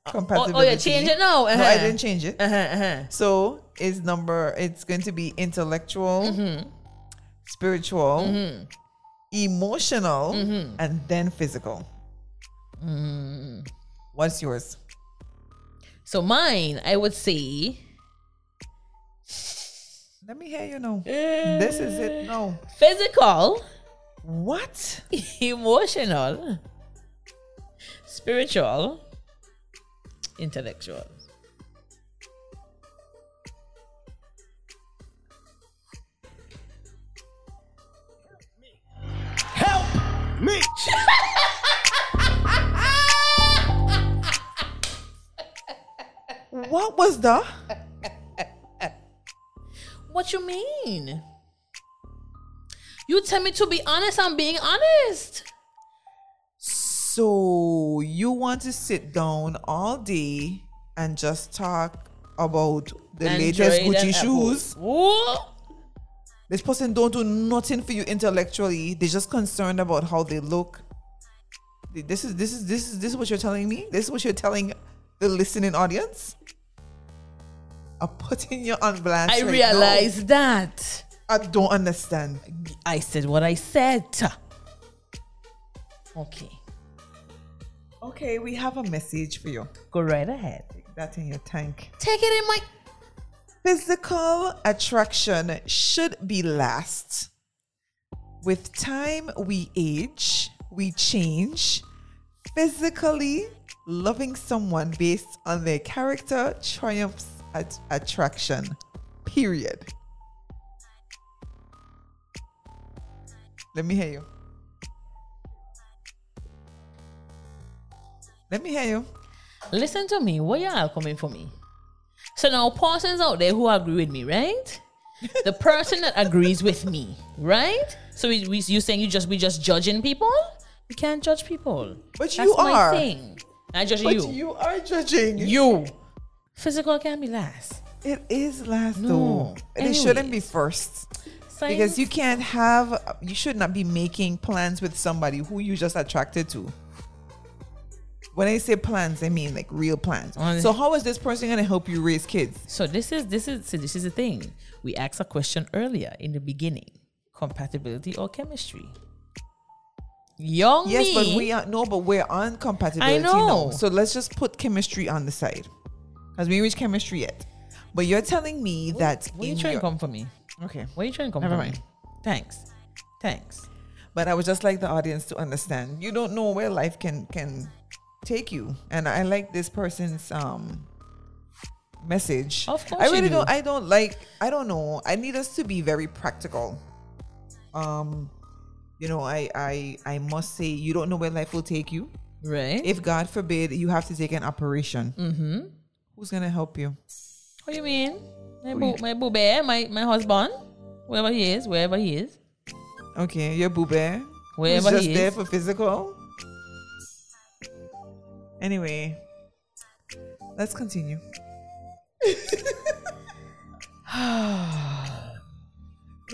Oh, compatibility. oh, yeah, change it now. Uh-huh. No, I didn't change it. Uh huh. Uh-huh. So is number it's going to be intellectual, Mm-hmm. spiritual, emotional, Mm-hmm. and then physical. Mm. What's yours? So mine, I would say Let me hear you know. This is it. Eh. No. physical, What? emotional, spiritual, intellectual. Help me. What was the? What you mean? You tell me to be honest. I'm being honest. So you want to sit down all day and just talk about the latest Gucci shoes? This person don't do nothing for you intellectually. They're just concerned about how they look. This is this is this is this is what you're telling me. This is what you're telling the listening audience. I'm putting you on blast. I right realize that. I don't understand. I said what I said. Okay, Okay, we have a message for you. go right ahead. Take that in your tank. Take it in my. Physical attraction should be last. With time, we age, we change. Physically, loving someone based on their character triumphs at attraction. Period. Let me hear you. Let me hear you. Listen to me. Where y'all coming for me? So now, persons out there who agree with me, right? the person that agrees with me, right? So we, we you saying you just we just judging people? We can't judge people. But That's you my are. thing. I judge But you. you are judging. You. Physical can be last. It is last No. though. And It shouldn't be first. Science, Because you can't have you should not be making plans with somebody who you just attracted to. When I say plans, I mean like real plans. So how is this person gonna help you raise kids? So this is this is so this is the thing. We asked a question earlier in the beginning: compatibility or chemistry. Young Yes, me, but we are no, but we're on compatibility I know. now. So let's just put chemistry on the side. Because we reached chemistry yet. But you're telling me that Where you in trying your- to come for me? Okay. What are you trying to come Never for mind. me? Thanks, thanks. But I would just like the audience to understand. You don't know where life can can take you. And I like this person's um message. Of course I you really do. don't I don't like I don't know. I need us to be very practical. Um you know, I I I must say you don't know where life will take you. Right? If God forbid you have to take an operation, mm-hmm. Who's gonna help you? What do you mean? My boo, my boo bear, my my husband, wherever he is, wherever he is, Okay, your boo bear. wherever just he there is. for physical. Anyway, let's continue.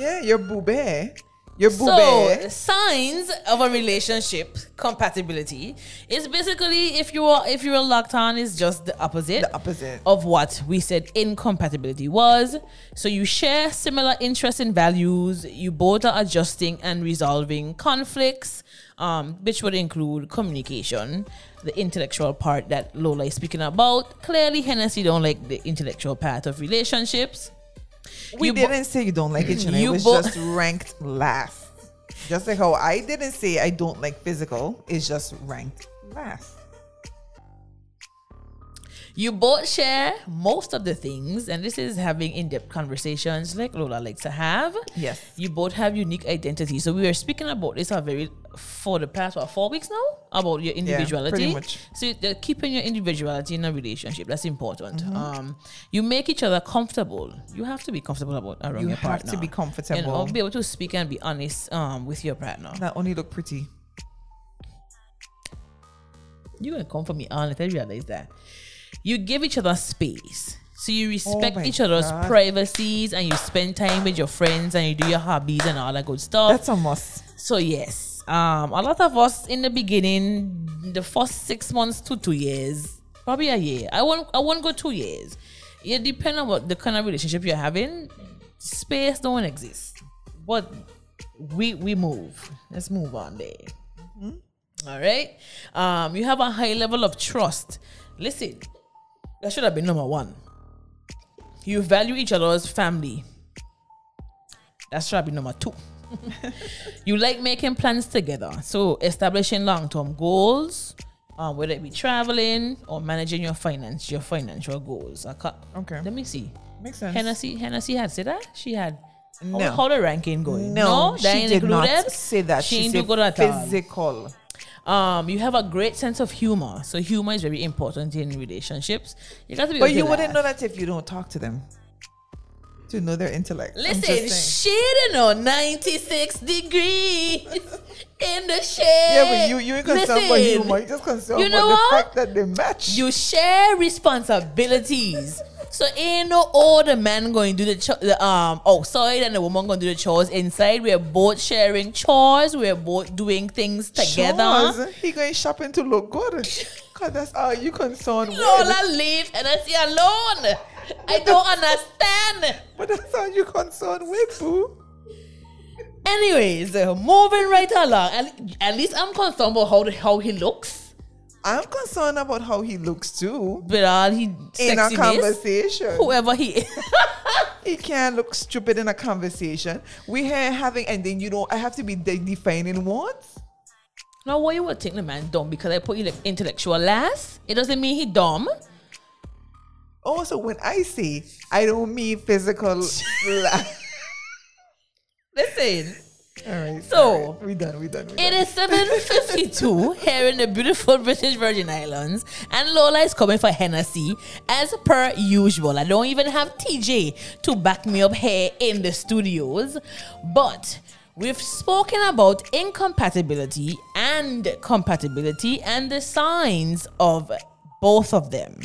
yeah, your boobay. Your So, boobay. signs of a relationship compatibility is basically if you are if you're locked on is just the opposite. the opposite. of what we said incompatibility was. So you share similar interests and values. You both are adjusting and resolving conflicts, um, which would include communication, the intellectual part that Lola is speaking about. Clearly, HenneCee don't like the intellectual part of relationships. We You didn't say you don't like other. You It was just ranked last. Just like how I didn't say I don't like physical. It's just ranked last. You both share most of the things, and this is having in-depth conversations like Lola likes to have. Yes. You both have unique identities. So we were speaking about this a very for the past what four weeks now about your individuality. much. So keeping your individuality in a relationship that's important. Mm-hmm. Um, you make each other comfortable. You have to be comfortable about around You your have partner. to be comfortable You comfortable. know, be able to speak and be honest um with your partner. Not only look pretty. You gonna come for me on it. I realize that. You give each other space. So you respect Oh each other's God. privacies and you spend time with your friends and you do your hobbies and all that good stuff. That's a must. so yes. Um a lot of us in the beginning, the first six months to two years, probably a year. I won't I won't go two years. It depends on what the kind of relationship you're having. Space don't exist. But we we move. Let's move on there. All right. Um, you have a high level of trust. Listen, that should have been number one. You value each other's family. That should have been number two. You like making plans together. So establishing long-term goals, um, whether it be traveling or managing your finance, your financial goals. Okay. Let me see. Makes sense. HenneCee, HenneCee had said that she had. No. how the ranking going? No, that she did not say that. She, She, said do good physical. Um, you have a great sense of humor. So humor is very important in relationships. You got to be. But you wouldn't know that if you don't talk to them. To know their intellect. Listen, shade know 96 degrees in the shade. Yeah, but you you ain't concerned about humor. You just concerned you about know the fact that they match. You share responsibilities. So ain't no older man going to do the, cho- the um outside and the woman going to do the chores inside. We're both sharing chores. We're both doing things together. Chores, He going shopping to look good. Cause that's all you concerned with. Lola leave HenneCee alone. I don't understand. But that's all you concerned with, boo. Anyways, uh, moving right along. At, at least I'm concerned about how the, how he looks. I'm concerned about how he looks too. But all he In a conversation. whoever he is. He can't look stupid in a conversation. We here having, and then you know, I have to be de- defining what? Now, why you would think the man dumb because I put you like intellectual last? It doesn't mean he dumb. Also, when I say I don't mean physical. la- Listen, All right. So, all right. we done. We done. We it done. is 7.52 here in the beautiful British Virgin Islands and Lola is coming for HenneCee as per usual. I don't even have TJ to back me up here in the studios, but we've spoken about incompatibility and compatibility and the signs of both of them.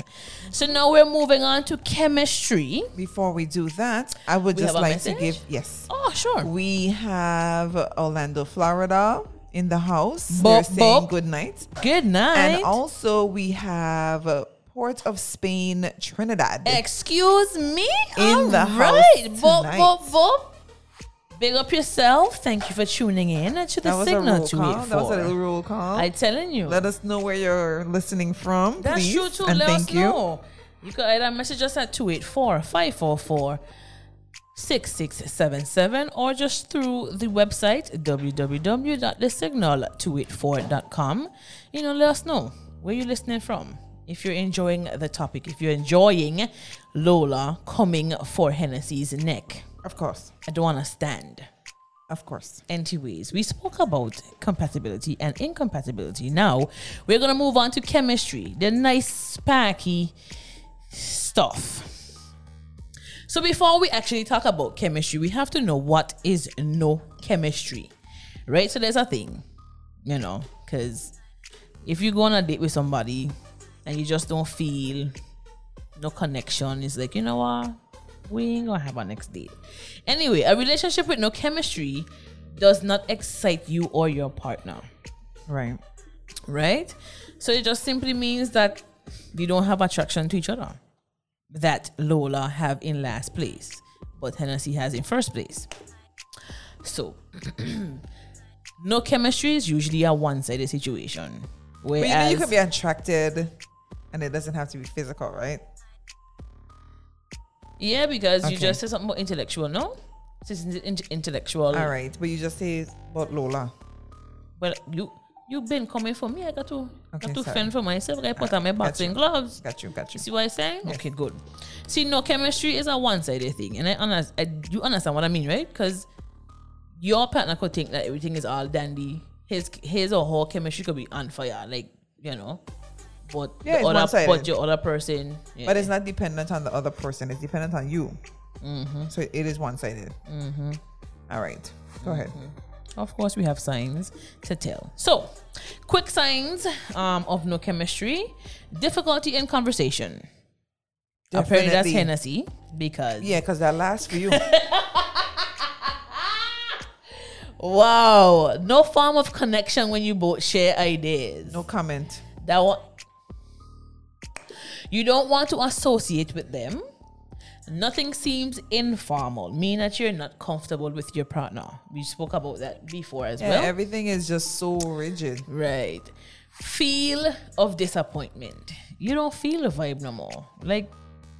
So now we're moving on to chemistry. Before we do that, I would We just like to give yes. Oh, sure. We have Orlando, Florida in the house. They're saying good night. Good night. And also we have uh, Port of Spain, Trinidad. Excuse me? In the All house right. Bop, tonight. Big up yourself. Thank you for tuning in to the that was a signal roll to call. That was a little roll call. I telling you. Let us know where you're listening from, That's please. true too. And Let thank us you. know. You can either message us at 284 544 6677 or just through the website www.thesignal284.com. You know, let us know where you're listening from. If you're enjoying the topic, if you're enjoying Lola coming for HenneCee's neck, Of course. I don't understand. Of course. Anyways, we spoke about compatibility and incompatibility. Now we're gonna move on to chemistry, the nice sparky stuff. So before we actually talk about chemistry, we have to know what is no chemistry, right? So there's a thing. You know, because if you go on a date with somebody and you just don't feel no connection, it's like, you know what? We ain't gonna have our next date. Anyway, a relationship with no chemistry does not excite you or your partner, Right. right? So it just simply means that you don't have attraction to each other. That Lola have in last place, but HenneCee has in first place. So no chemistry is usually a one-sided situation. But you know Whereas you can be attracted and it doesn't have to be physical, right? Yeah, because you Okay. just said something more intellectual, no? This is in- intellectual. All right. But you just say about Lola. Well, you you been coming for me. I got to Okay, got to sorry. fend for myself. I put uh, on my boxing gloves. Got you, got you. See what I'm saying? Okay, good. See, no chemistry is a one-sided thing, and I understand. you understand what I mean, right? Because your partner could think that everything is all dandy. His his or her chemistry could be on fire, like you know. But Yeah, the it's other, but your other person, yeah. But it's not dependent on the other person. It's dependent on you. Mm-hmm. So it is one-sided. All right. Go ahead. Of course, we have signs to tell. So, quick signs um, of no chemistry: difficulty in conversation. Apparently, that's Definitely. HenneCee because Yeah, because that lasts for you. wow, no form of connection when you both share ideas. no comment. That one, you don't want to associate with them. Nothing seems informal, meaning that you're not comfortable with your partner. We spoke about that before as Yeah, well. everything is just so rigid. Right. Feel of disappointment. You don't feel the vibe no more. Like,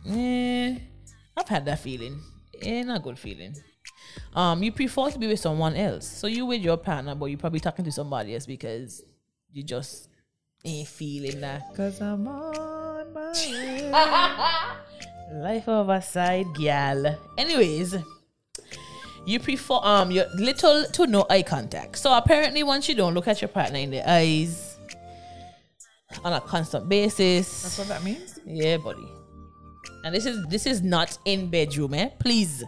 eh, I've had that feeling. Eh, not a good feeling. Um, you prefer to be with someone else. So you with your partner, but you're probably talking to somebody else because you just ain't feeling that. Cause I'm on my. Life of a side gal. Anyways, you prefer um your little to no eye contact. So apparently, once you don't look at your partner in the eyes on a constant basis, That's what that means. yeah, buddy. And this is this is not in bedroom, eh? Please.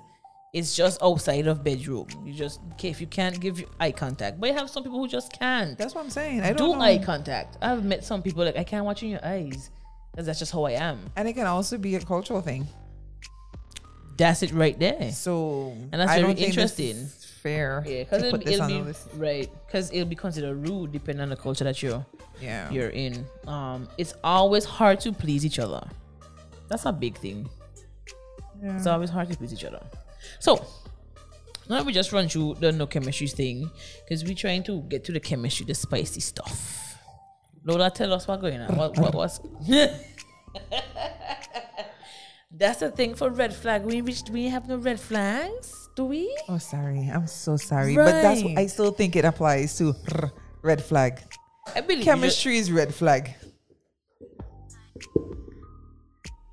It's just outside of bedroom. You just okay if you can't give you eye contact. But you have some people who just can't That's what I'm saying. I do don't know. eye contact. I've met some people like I can't watch in your eyes. Because that's just how I am. and it can also be a cultural thing. That's it right there. So And that's I very don't think this interesting. fair. Yeah, because it'll, it'll be right. Because it'll be considered rude depending on the culture that you're Yeah. you're in. Um, it's always hard to please each other. That's a big thing. Yeah. It's always hard to please each other. So now we just run through the no chemistry thing, because we're trying to get to the chemistry, the spicy stuff. Lola, tell us what's going on. What, what was? That's the thing for red flag. We reached. We have no red flags, do we? Oh, sorry. I'm so sorry. But that's I still think it applies to red flag. I believe. Chemistry is red flag.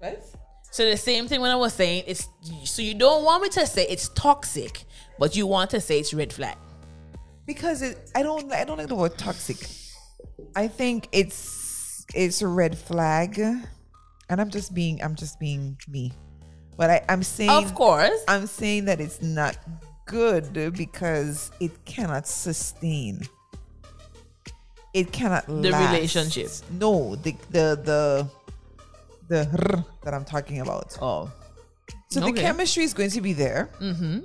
Right? So the same thing when I was saying it's so you don't want me to say it's toxic, but you want to say it's red flag. Because it, I don't I don't like the word toxic. I think it's it's a red flag, and I'm just being I'm just being me. But I, I'm saying Of course. I'm saying that it's not good because it cannot sustain. It cannot The last. relationship. No, the the the the that I'm talking about. Oh. So the chemistry is going to be there. Mm-hmm.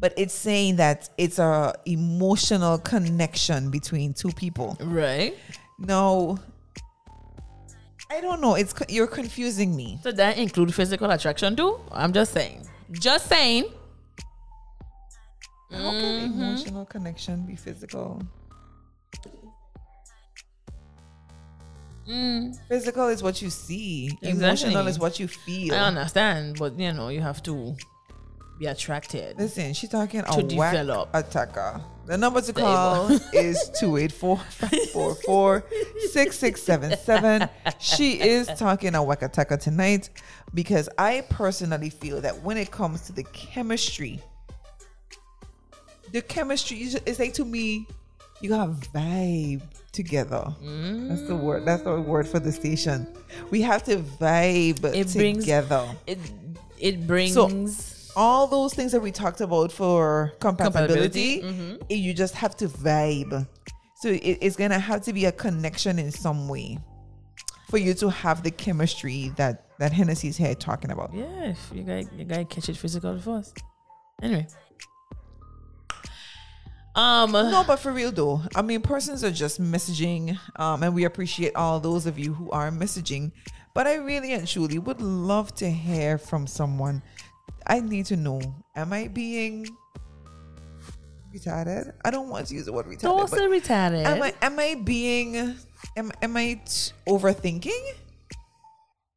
But it's saying that it's a emotional connection between two people. Right. No, I don't know. It's you're confusing me. So that include physical attraction too? I'm just saying. Just saying. How can mm-hmm. emotional connection be physical? Mm. Physical is what you see. Emotional is what you feel. I understand, but you know, you have to be attracted. Listen, she's talking To a whack attacker. The number to call is 284-544-6677. She is talking a whack attacker tonight because I personally feel that when it comes to the chemistry, the chemistry is like to me, you have vibe together. That's the word. That's the word for the station. We have to vibe It brings- together It it brings all those things that we talked about for compatibility, Compatibility, mm-hmm. you just have to vibe. So it, it's gonna have to be a connection in some way for you to have the chemistry that that HenneCee's here talking about. Yeah, you guys you gotta catch it physical first. Anyway. Um No, but for real though, I mean, persons are just messaging, um, and we appreciate all those of you who are messaging. But I really and truly would love to hear from someone. I need to know: Am I being retarded? I don't want to use the word retarded. Don't say retarded. Am I am I being am am I t- overthinking?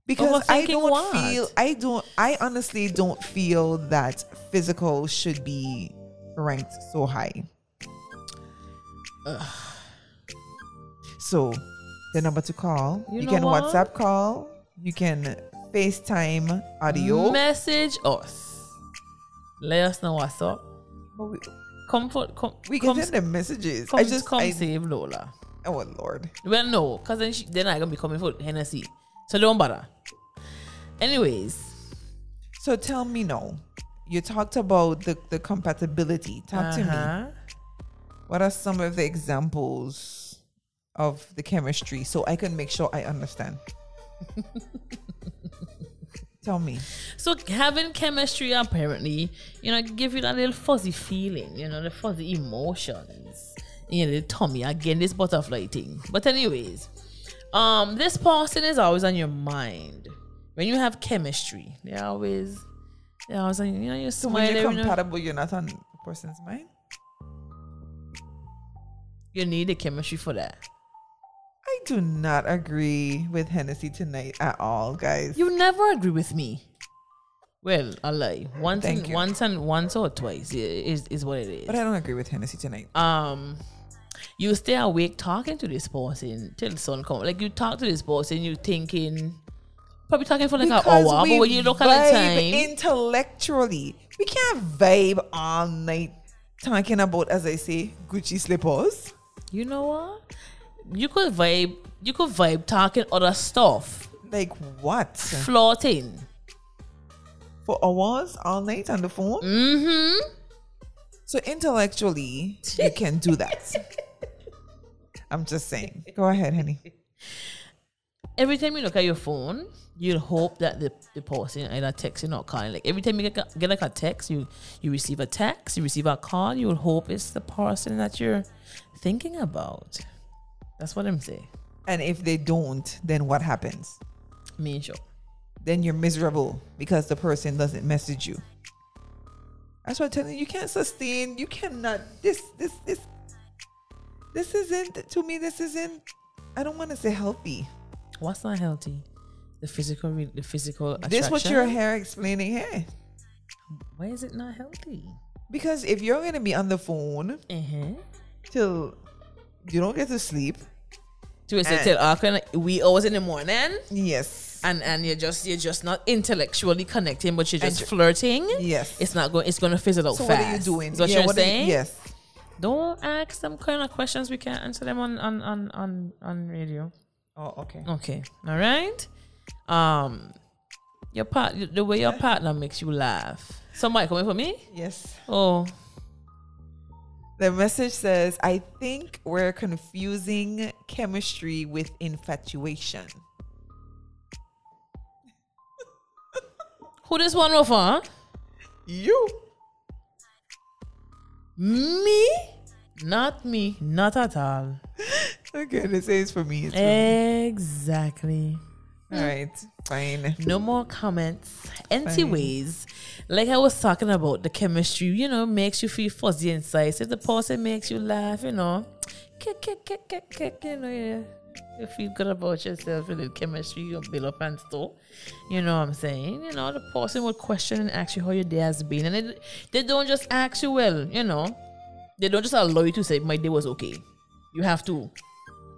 Because I don't what? feel I don't I honestly don't feel that physical should be ranked so high. So the number to call, You you, can what? WhatsApp call, you can FaceTime audio. Message us. Let us know what's up. But we, Comfort come we come, get in the messages. come, I just come I, save Lola. oh Lord. Well no, cause then she, they're not gonna be coming for HenneCee. So don't bother. Anyways. So tell me no. You talked about the, the compatibility. Talk to me. uh-huh. What are some of the examples of the chemistry so I can make sure I understand? Tell me. So having chemistry apparently, you know, give you that little fuzzy feeling, you know, the fuzzy emotions. You know, the tummy again, this butterfly thing. But anyways, um, this person is always on your mind. When you have chemistry, they're always they're always on you know, you're So when you're you know, compatible, you're not on the person's mind? you need the chemistry for that. I do not agree with HenneCee tonight at all, guys. You never agree with me. Well, I lie. Once Thank and you. once and once or twice is is what it is. but I don't agree with HenneCee tonight. um you stay awake talking to this person till the sun comes. Like you talk to this person, you thinking probably talking for like an Because hour, we but when you look at the time, intellectually, we can't vibe all night talking about, as I say, Gucci slippers. you know what? You could vibe. You could vibe talking other stuff, Like what? flirting. For hours all night on the phone? Mm-hmm. So intellectually, you can do that. I'm just saying. Go ahead, honey. Every time you look at your phone, you'll hope that the, the person either texting or not calling. Like every time you get, get like a text, you you receive a text, you receive a call, you will hope it's the person that you're thinking about. That's what I'm saying. And if they don't, then what happens? Me and sure. Then you're miserable because the person doesn't message you. That's what I'm telling you. You can't sustain. You cannot. This, this, this. This isn't to me. This isn't. I don't want to say healthy. What's not healthy? The physical, re- the physical attraction. This what your hair explaining here. Why is it not healthy? Because if you're gonna be on the phone Uh-huh. till you don't get to sleep, To certain uh, we hours in the morning, yes, and and you're just you're just not intellectually connecting, but you're just ju- flirting. yes. It's not going. It's going to fizzle out so fast. what are you doing? What Yeah, you're what are you- saying? yes. Don't ask them kind of questions. We can't answer them on on on on, on radio. Oh, okay. Okay. All right. Um, your part, the way your partner makes you laugh. Somebody coming for me? Yes. Oh, The message says, I think we're confusing chemistry with infatuation. who this one over? Huh? You? Me? Not me. Not at all. Okay, this is for me. It's for me. Exactly. All right, fine. No more comments. Anyways, like I was talking about, the chemistry, you know, makes you feel fuzzy inside. So if the person makes you laugh, you know, kick, kick, kick, kick, kick, you know, yeah. You feel good about yourself with the chemistry you build up and stuff. You know what I'm saying? You know, the person will question and ask you how your day has been. And they, they don't just ask you well, you know. They don't just allow you to say, my day was okay. You have to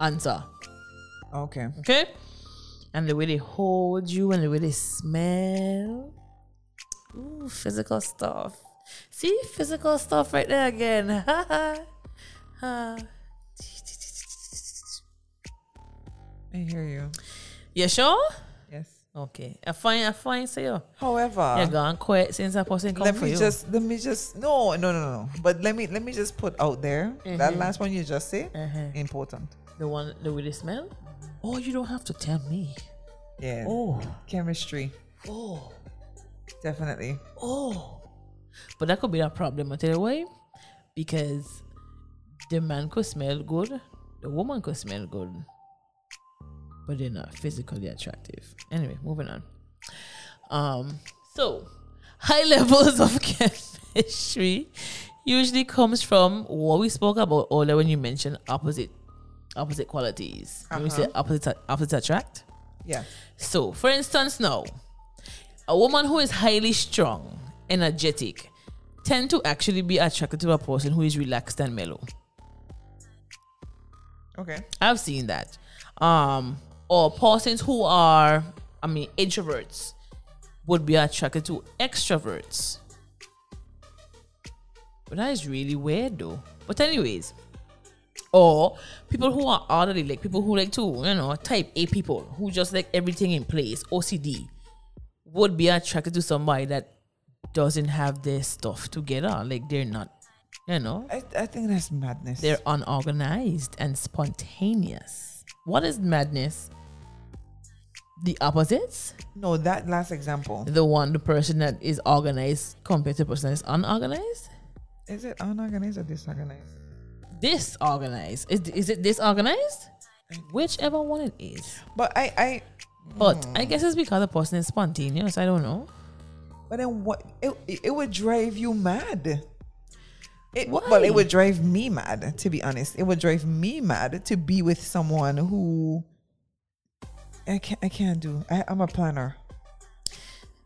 answer. Okay. Okay? And the way they hold you and the way they smell. Ooh, physical stuff. See, physical stuff right there again. Ha ha. Ha. I hear you. You sure? Yes. Okay. I find I find so you However, you're gone quiet since I come let me you. just let me just no no no no. But let me let me just put out there that last one you just say Uh-huh. important. the one the way they smell? Oh, you don't have to tell me. Yeah. Oh, Chemistry, oh, definitely. oh. But that could be a problem, I tell you why. Because the man could smell good, the woman could smell good, but they're not physically attractive. Anyway, moving on. Um, so high levels of chemistry usually comes from what we spoke about earlier when you mentioned opposite opposite qualities. When we say opposite opposite attract. Yeah. So, for instance, now, a woman who is highly strong, energetic, tend to actually be attracted to a person who is relaxed and mellow. Okay. I've seen that. Um, or persons who are, I mean, introverts would be attracted to extroverts. But that is really weird though. But anyways, or people who are orderly, like people who like to, you know, type A people who just like everything in place, OCD, would be attracted to somebody that doesn't have their stuff together. Like they're not, you know, I, I think that's madness. they're unorganized and spontaneous. What is madness? The opposites? no, that last example. The one, the person that is organized compared to the person that is unorganized? Is it unorganized or disorganized? Disorganized. Is, is it disorganized? Whichever one it is. But I, I, But I guess it's because the person is spontaneous. I don't know. but then what? It, it, it would drive you mad. It, Why? Well, it would drive me mad, to be honest. It would drive me mad to be with someone who I can't, I can't do. I, I'm a planner.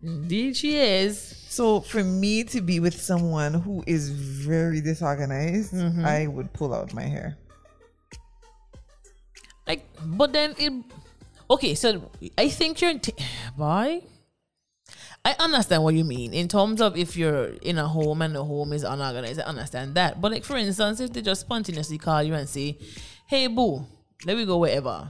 Indeed, she is. So for me to be with someone who is very disorganized, Mm-hmm. I would pull out my hair. Like, but then it. Okay, so I think you're. T- boy. I understand what you mean in terms of if you're in a home and the home is unorganized. I understand that. But like for instance, if they just spontaneously call you and say, "Hey, boo, let me go wherever,"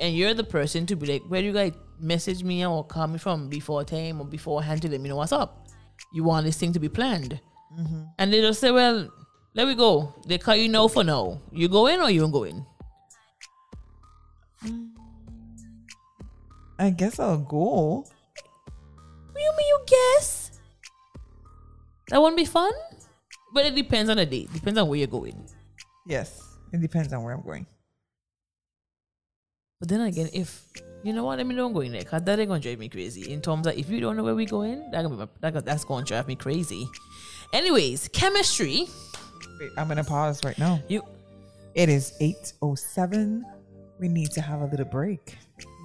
and you're the person to be like, "Where do you guys message me or call me from before time or beforehand to let me know what's up?" You want this thing to be planned, mm-hmm. and they just say, "Well, let me go." They call you no for no. You go in or you don't go in? I guess I'll go. What do you mean you guess? That won't be fun? But it depends on the date. Depends on where you're going. Yes, it depends on where I'm going. But then again, if you know what, let me don't go in there because that ain't gonna drive me crazy. In terms of if you don't know where we going, that gonna be my, that, that's gonna drive me crazy. Anyways, chemistry. Wait, I'm gonna pause right now. You It is 8:07. We need to have a little break.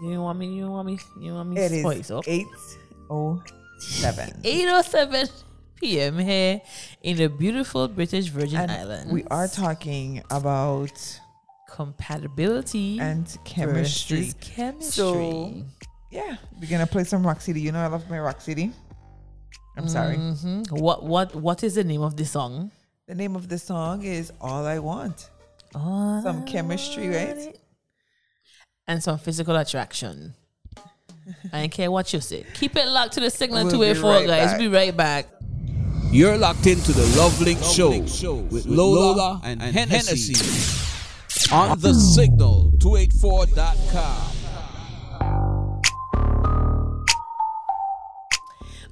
You want me? You want me? You want me? It is spice up? 8:07. 8:07 p.m. here in the beautiful British Virgin And Islands. we are talking about compatibility and chemistry. chemistry. So- Yeah, we're gonna play some Rock City. You know I love my Rock City. I'm sorry. Mhm. What what what is the name of the song? The name of the song is All I Want. Oh, Some chemistry, right? And some physical attraction. I don't care what you say. Keep it locked to the signal We'll two way be four, right guys. back. Be right back. You're locked into the LoveLink Show with Lola and HenneCee on the signal 284.com.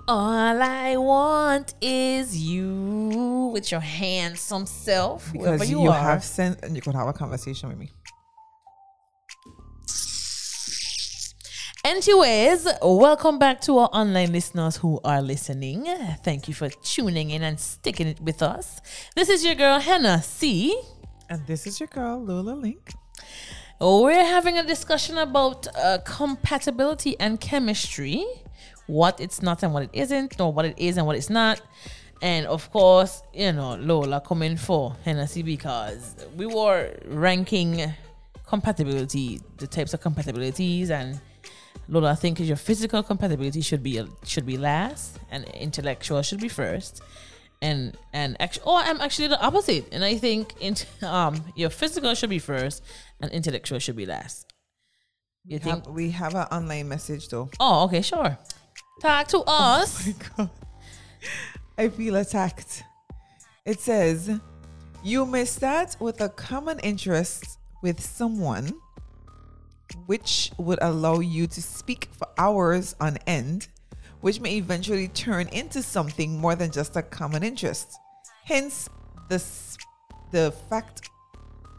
All I want is you with your handsome self. whoever Because you, you, are. have sense and you could have a conversation with me. Anyways, welcome back to our online listeners who are listening. Thank you for tuning in and sticking it with us. This is your girl HenneCee. And this is your girl, Lola Link. We're having a discussion about uh, compatibility and chemistry, what it's not and what it isn't, or what it is and what it's not. And of course, you know, Lola coming for HenneCee because we were ranking compatibility, the types of compatibilities, and Lola, I think your physical compatibility should be should be last, and intellectual should be first, and and actually, oh, I'm actually the opposite, and I think in, um your physical should be first, and intellectual should be last. You We think? have, we have an online message though. Oh, okay, sure. Talk to us. I feel attacked. It says, You may start with a common interest with someone, which would allow you to speak for hours on end, which may eventually turn into something more than just a common interest. Hence, the, the fact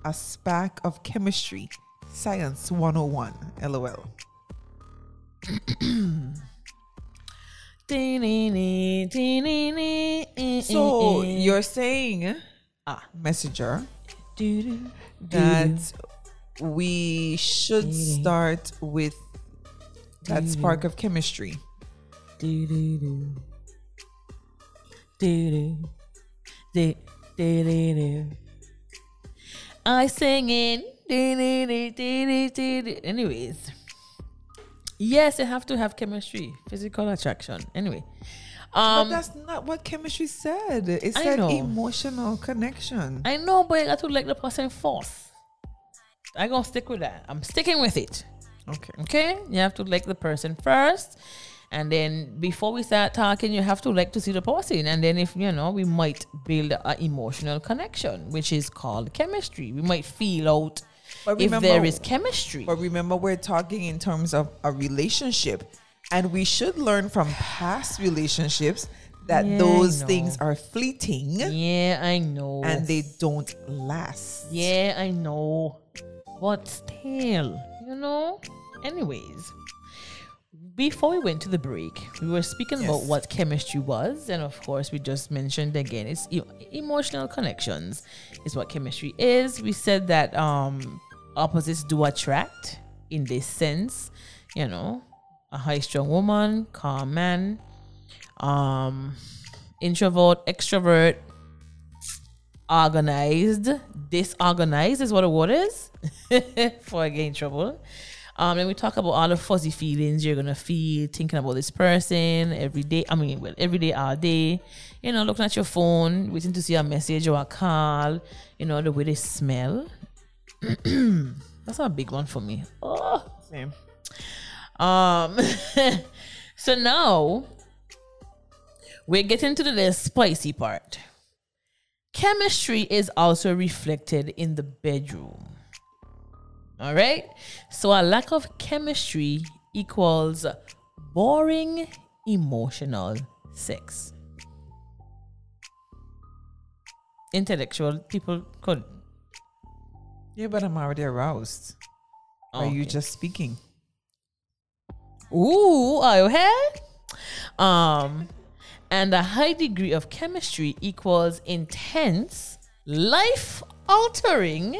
a spark of chemistry. Science 101. LOL. So you're saying, Ah. messenger, that we should start with that spark of chemistry. doo-doo-doo. I singing. Anyways, yes, you have to have chemistry, physical attraction. Anyway, But um, that's not what chemistry said. It said emotional connection. I know, but you got to like the person first. I gonna stick with that. I'm sticking with it. Okay. Okay, you have to like the person first, and then before we start talking, you have to like to see the person, and then if you know, we might build an emotional connection, which is called chemistry. We might feel out But if there is chemistry. But remember, we're talking in terms of a relationship, and we should learn from past relationships that Yeah, those things are fleeting Yeah, I know. and they don't last. Yeah, I know. But still, you know? Anyways, before we went to the break, we were speaking about what chemistry was. And of course, we just mentioned again, it's e- emotional connections, is what chemistry is. We said that um, opposites do attract in this sense, you know, a high strung woman, calm man, um, introvert, extrovert, organized, disorganized is what a word is for I get in trouble. Um, and we talk about all the fuzzy feelings you're gonna feel thinking about this person every day. I mean, well, every day, all day. You know, looking at your phone, waiting to see a message or a call. You know, the way they smell. That's a big one for me. Oh, Same. um, so now we're getting to the spicy part. Chemistry is also reflected in the bedroom. All right. So a lack of chemistry equals boring emotional sex. Intellectual people could. Yeah, but I'm already aroused. Are you Okay. just speaking? Ooh, are you here? Um, and a high degree of chemistry equals intense, life altering,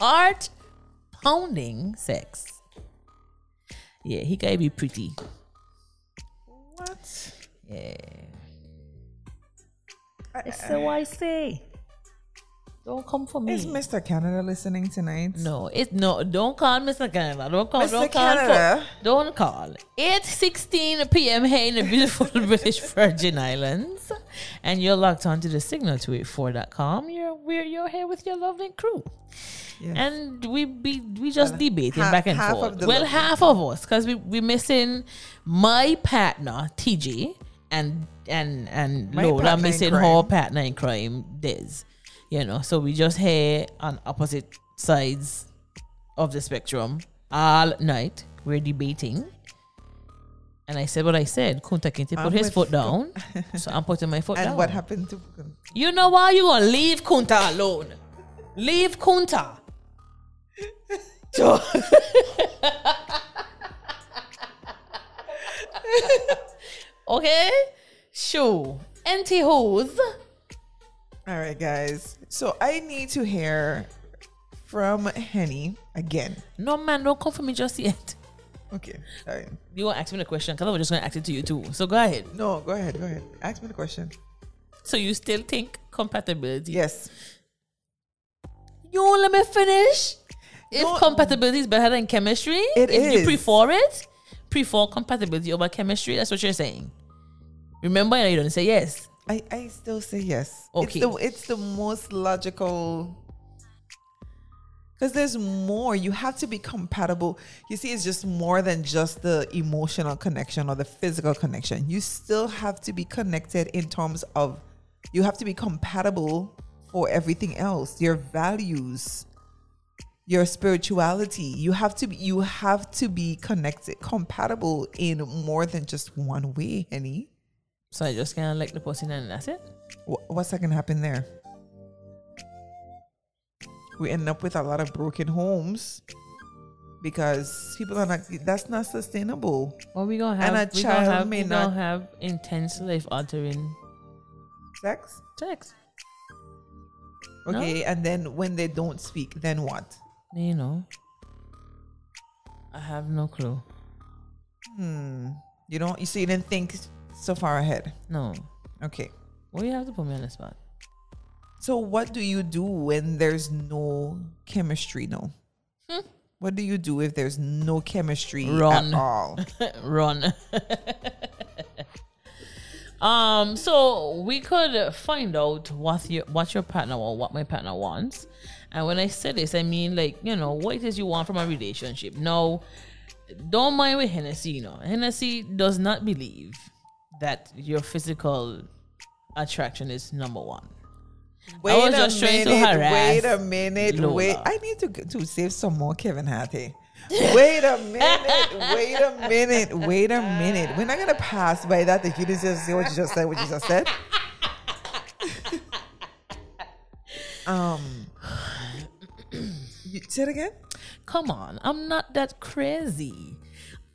art pounding sex. Yeah, he gotta be pretty. What? Yeah. That's so I say. Don't come for me. Is Mr. Canada listening tonight? No, it no. Don't call Mr. Canada. Don't call. Mr. Don't call. Canada. For, don't call. Eight sixteen p.m. here in the beautiful British Virgin Islands, and you're locked onto the signal to 84.com. You're we're you're here with your lovely crew, Yes. and we be we just Well, debating half- back and forth. Well, lovely half of us because we we missing my partner TJ and and and My Lola missing her partner in crime Des. You know, so we just here on opposite sides of the spectrum all night. We're debating. And I said what I said. Kunta Kinte put his foot down. so I'm putting my foot and down. And what happened to You know why you gonna leave Kunta alone? Leave Kunta. So- okay? Sure. Anti hoes. All right, guys. So I need to hear from Henny again. No man, don't come for me just yet. Okay. Sorry. You want to ask me the question because I was just gonna ask it to you too. So go ahead. No, go ahead. Go ahead. Ask me the question. So you still think compatibility? Yes. You won't let me finish. If No. compatibility is better than chemistry, It if you prefer it, prefer compatibility over chemistry. That's what you're saying. Remember, you don't say yes. I, I still say yes. Okay. It's the it's the most logical Because there's more. You have to be compatible. You see, it's just more than just the emotional connection or the physical connection. You still have to be connected in terms of you have to be compatible for everything else. Your values, your spirituality. You have to be you have to be connected, compatible in more than just one way, Henny. So I just kind of like the person and that's it. Wh- What's that gonna happen there? We end up with a lot of broken homes because people are not. That's not sustainable. Well, we gonna And have a we child have may not- gonna have intense life altering Sex. sex. Okay, and then when they don't speak, then what? You know, I have no clue. Hmm. You don't. You see, you didn't think so far ahead. No, Okay. well, you have to put me on the spot. So what do you do when there's no chemistry? No. What do you do if there's no chemistry Run. at all? Run. um. So we could find out what your what your partner or what my partner wants, and when I say this, I mean like you know what it is you want from a relationship. No, don't mind with HenneCee. You know, HenneCee does not believe that your physical attraction is number one. Wait a just trying to minute. Wait a minute. Lola. Wait. I need to to save some more Kevin Hart. here. Wait a minute. Wait a minute. Wait a minute. We're not gonna pass by that if you didn't just say what you just said. What you just said. um. You, say it again. Come on, I'm not that crazy.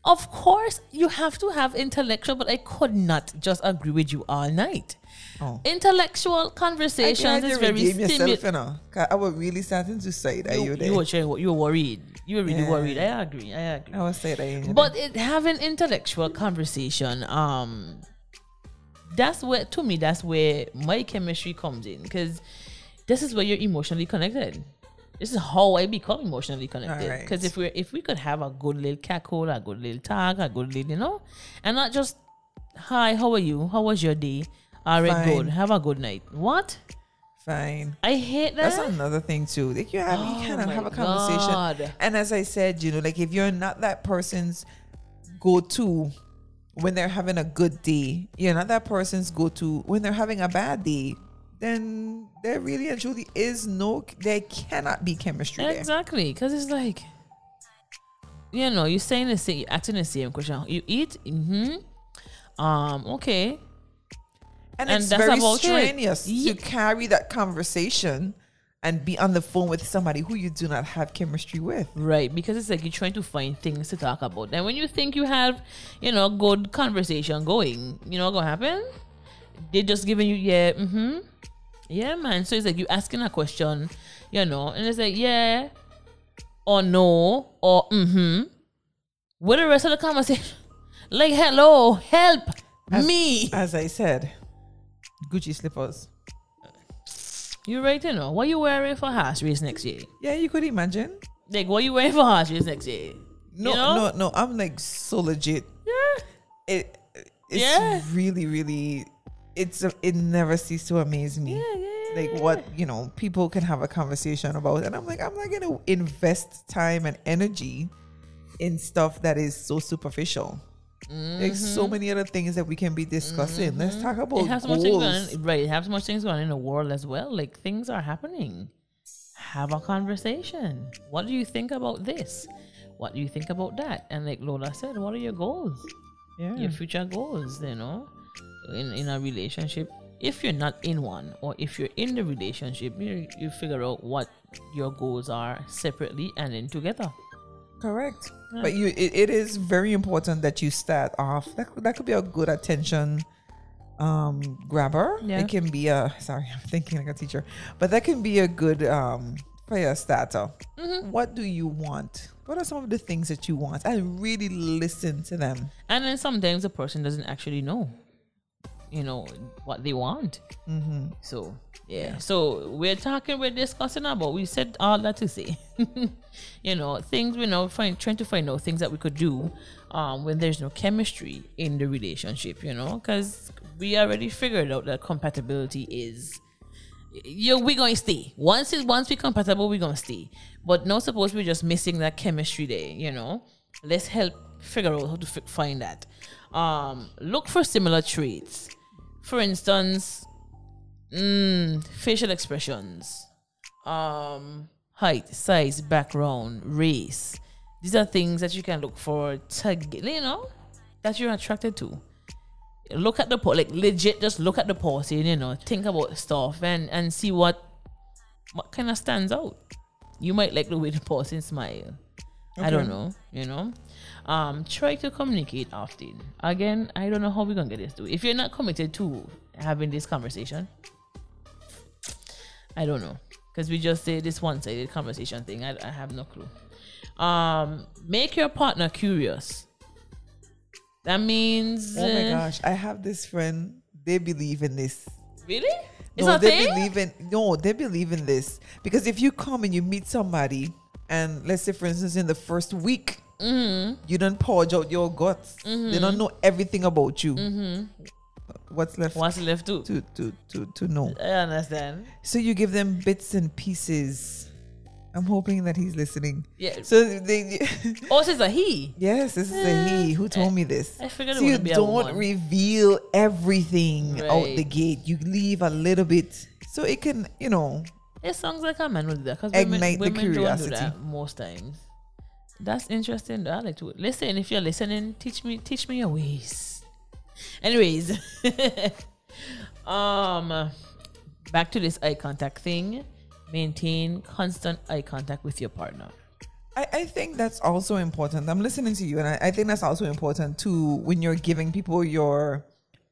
Of course, you have to have intellectual, but I could not just agree with you all night. Oh. Intellectual conversations can't is very stimulating. you know. I was really starting to say that you, You, there. you were you were worried. You were really Yeah. worried. I agree. I agree. I was saying that. But it having intellectual conversation, um, that's where to me that's where my chemistry comes in because this is where you're emotionally connected. This is how I become emotionally connected. Because if we if we could have a good little cackle, a good little tag, a good little, you know, and not just hi, how are you? How was your day? All right, Fine. good. Have a good night. What? fine. I hate that. That's another thing too. Like you have, Oh you cannot have a conversation. God. And as I said, you know, like if you're not that person's go-to when they're having a good day, you're not that person's go-to when they're having a bad day. Then there really and truly is no, there cannot be chemistry there. Exactly, because it's like, you know, you're saying the same, you're asking the same question. You eat, mm-hmm. Um, okay, And, And it's that's very about it. strenuous to carry that conversation and be on the phone with somebody who you do not have chemistry with. right, because it's like you're trying to find things to talk about. And when you think you have, you know, good conversation going, you know, what gonna happen? They're just giving you, yeah, mm-hmm, yeah, man. So it's like you asking a question, you know, and it's like, yeah, or no, or mm-hmm. With the rest of the conversation, like, hello, help me. As I said, Gucci slippers. You right, you know. What you wearing for horse race next year? Yeah, you could imagine. Like, what you wearing for horse race next year? No, You know? no, no. I'm like so legit. Yeah. It, it's Yeah. really, really. It's it never ceases to amaze me. Yeah, yeah, Like what you know, people can have a conversation about, and I'm like, I'm not gonna invest time and energy in stuff that is so superficial. There's so many other things that we can be discussing. Let's talk about Mm-hmm. It has so much goals. going on, right? It has so much things going on in the world as well. Like things are happening. Have a conversation. What do you think about this? What do you think about that? And like Lola said, what are your goals? Yeah. Your future goals, you know, in in a relationship. If you're not in one, or if you're in the relationship, you you figure out what your goals are separately and then together. Correct. But you, it, it is very important that you start off. That could, that could be a good attention um grabber. Yeah. It can be a sorry, I'm thinking like a teacher, but that can be a good um for your starter. What do you want? What are some of the things that you want? And really listen to them. And then sometimes the person doesn't actually know, you know, what they want. Mm-hmm. So yeah. So we're talking, we're discussing about. We said all that to say, you know, things we know, find trying to find out things that we could do, um, when there's no chemistry in the relationship. You know, because we already figured out that compatibility is you we're gonna stay. Once it once we're compatible, we're gonna stay. But not suppose we're just missing that chemistry there, you know. Let's help figure out how to fi- find that. Um, look for similar traits. For instance, mm, facial expressions, um, height, size, background, race. These are things that you can look for to get, you know, that you're attracted to. Look at the po- like legit just look at the person you know think about stuff and and see what what kind of stands out. You might like the way the person smile. I don't know you know um try to communicate often again i don't know how we're gonna get this to if you're not committed to having this conversation i don't know because we just say this one-sided conversation thing I, I have no clue um make your partner curious that means Oh my uh, gosh, I have this friend. They believe in this. Really? It's no, they thing? believe in no, they believe in this because if you come and you meet somebody, and let's say for instance in the first week, Mm-hmm. you don't purge out your guts. They don't mm-hmm. know everything about you. Mm-hmm. What's left What's left to? to, to to to know? I understand. So you give them bits and pieces. I'm hoping that he's listening. Yeah. So they, Oh, so it's a he. yes, this is a he eh, who told me this. I figured So you wouldn't be a don't woman. reveal everything out the gate. You leave a little bit so it can, you know, It sounds like a man would do that because women, Ignite the women don't do curiosity. that most times. That's interesting. I like to listen. If you're listening, teach me, teach me your ways. Anyways, um, back to this eye contact thing. Maintain constant eye contact with your partner. I, I think that's also important. I'm listening to you, and I, I think that's also important too when you're giving people your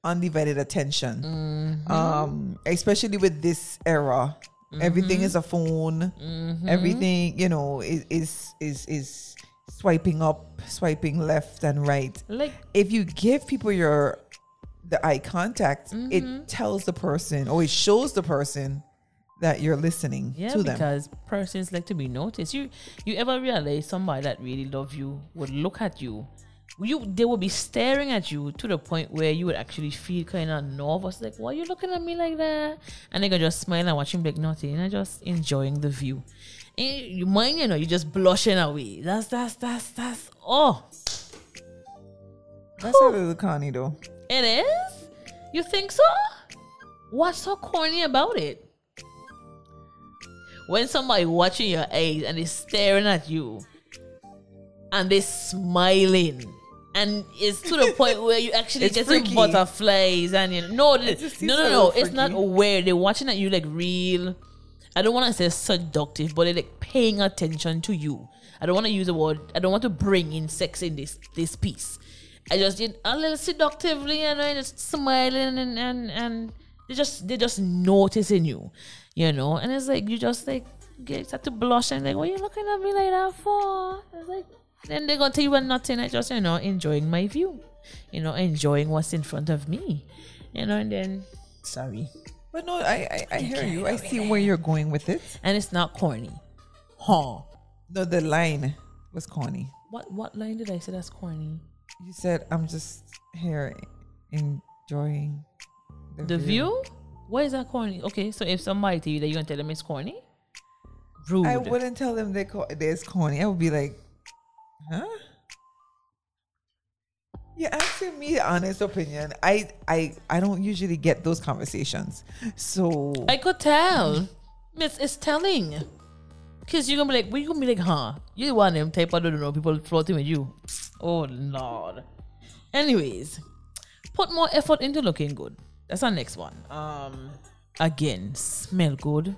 undivided attention. Mm-hmm. Um, especially with this era, everything is a phone. Mm-hmm. Everything you know is is is is swiping up, swiping left and right. Like If you give people your the eye contact, Mm-hmm. it tells the person or it shows the person that you're listening Yeah, to them. because persons like to be noticed. You you ever realize somebody that really love you would look at you, you they would be staring at you to the point where you would actually feel kind of nervous, like why are you looking at me like that? And they gonna just smile and watch him like nothing, and just enjoying the view. And you mind, you know, you're just blushing away. That's that's that's that's oh, That's a little corny though. it is. You think so? What's so corny about it? When somebody watching your eyes and is staring at you and they smiling and it's to the point where you actually It's get freaky. butterflies and you know, no no no no it's not aware they're watching at you like real I don't want to say seductive but they're like paying attention to you I don't want to use the word I don't want to bring in sex in this this piece I just did a little seductively and I just smiling and and and they just they just noticing you, you know. And it's like you just like get start to blush and like, what are you looking at me like that for? It's like then they're gonna tell you what nothing. I just you know enjoying my view, you know, enjoying what's in front of me, you know. And then sorry, But no, I, I, I hear you. I see where you're going with it. and it's not corny, huh? No, the line was corny. What what line did I say that's corny? You said, I'm just here enjoying the, The view? Why is that corny? Okay, so if somebody tell you that you're gonna tell them it's corny, rude. I wouldn't tell them they call there's corny. I would be like, huh? You're asking me honest opinion. I I I don't usually get those conversations. So I could tell. It's, it's telling. Cause you're gonna be like, what you gonna be like, huh? You one them type I don't know people floating with you. Oh lord. Anyways, put more effort into looking good. That's our next one. Um, again, smell good.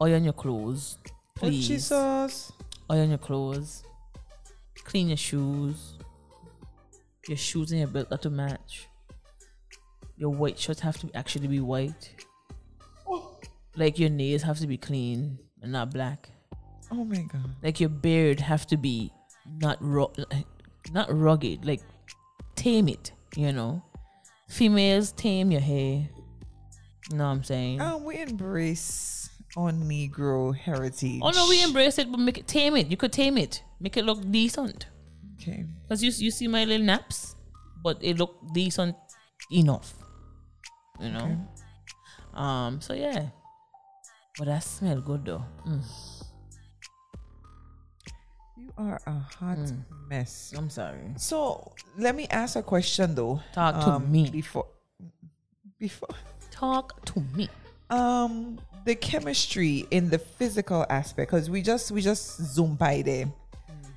Iron your clothes, oh, please. Jesus. Iron your clothes. Clean your shoes. Your shoes and your belt have to match. Your white shirts have to actually be white. Like your nails have to be clean and not black. Oh my god. Like your beard have to be not ru- not rugged. Like tame it. You know, females tame your hair. You know what I'm saying? Um, we embrace our Negro heritage. Oh no, we embrace it, but make it tame it. You could tame it, make it look decent. Okay. Cause you you see my little naps, but it look decent enough. You know. Um. So yeah, But that smell good though. Mm, You are a hot mess. I'm sorry. So let me ask a question though. Talk to me. before. Before, Talk to me. um, the chemistry in the physical aspect, because we just we just zoom by there. Mm.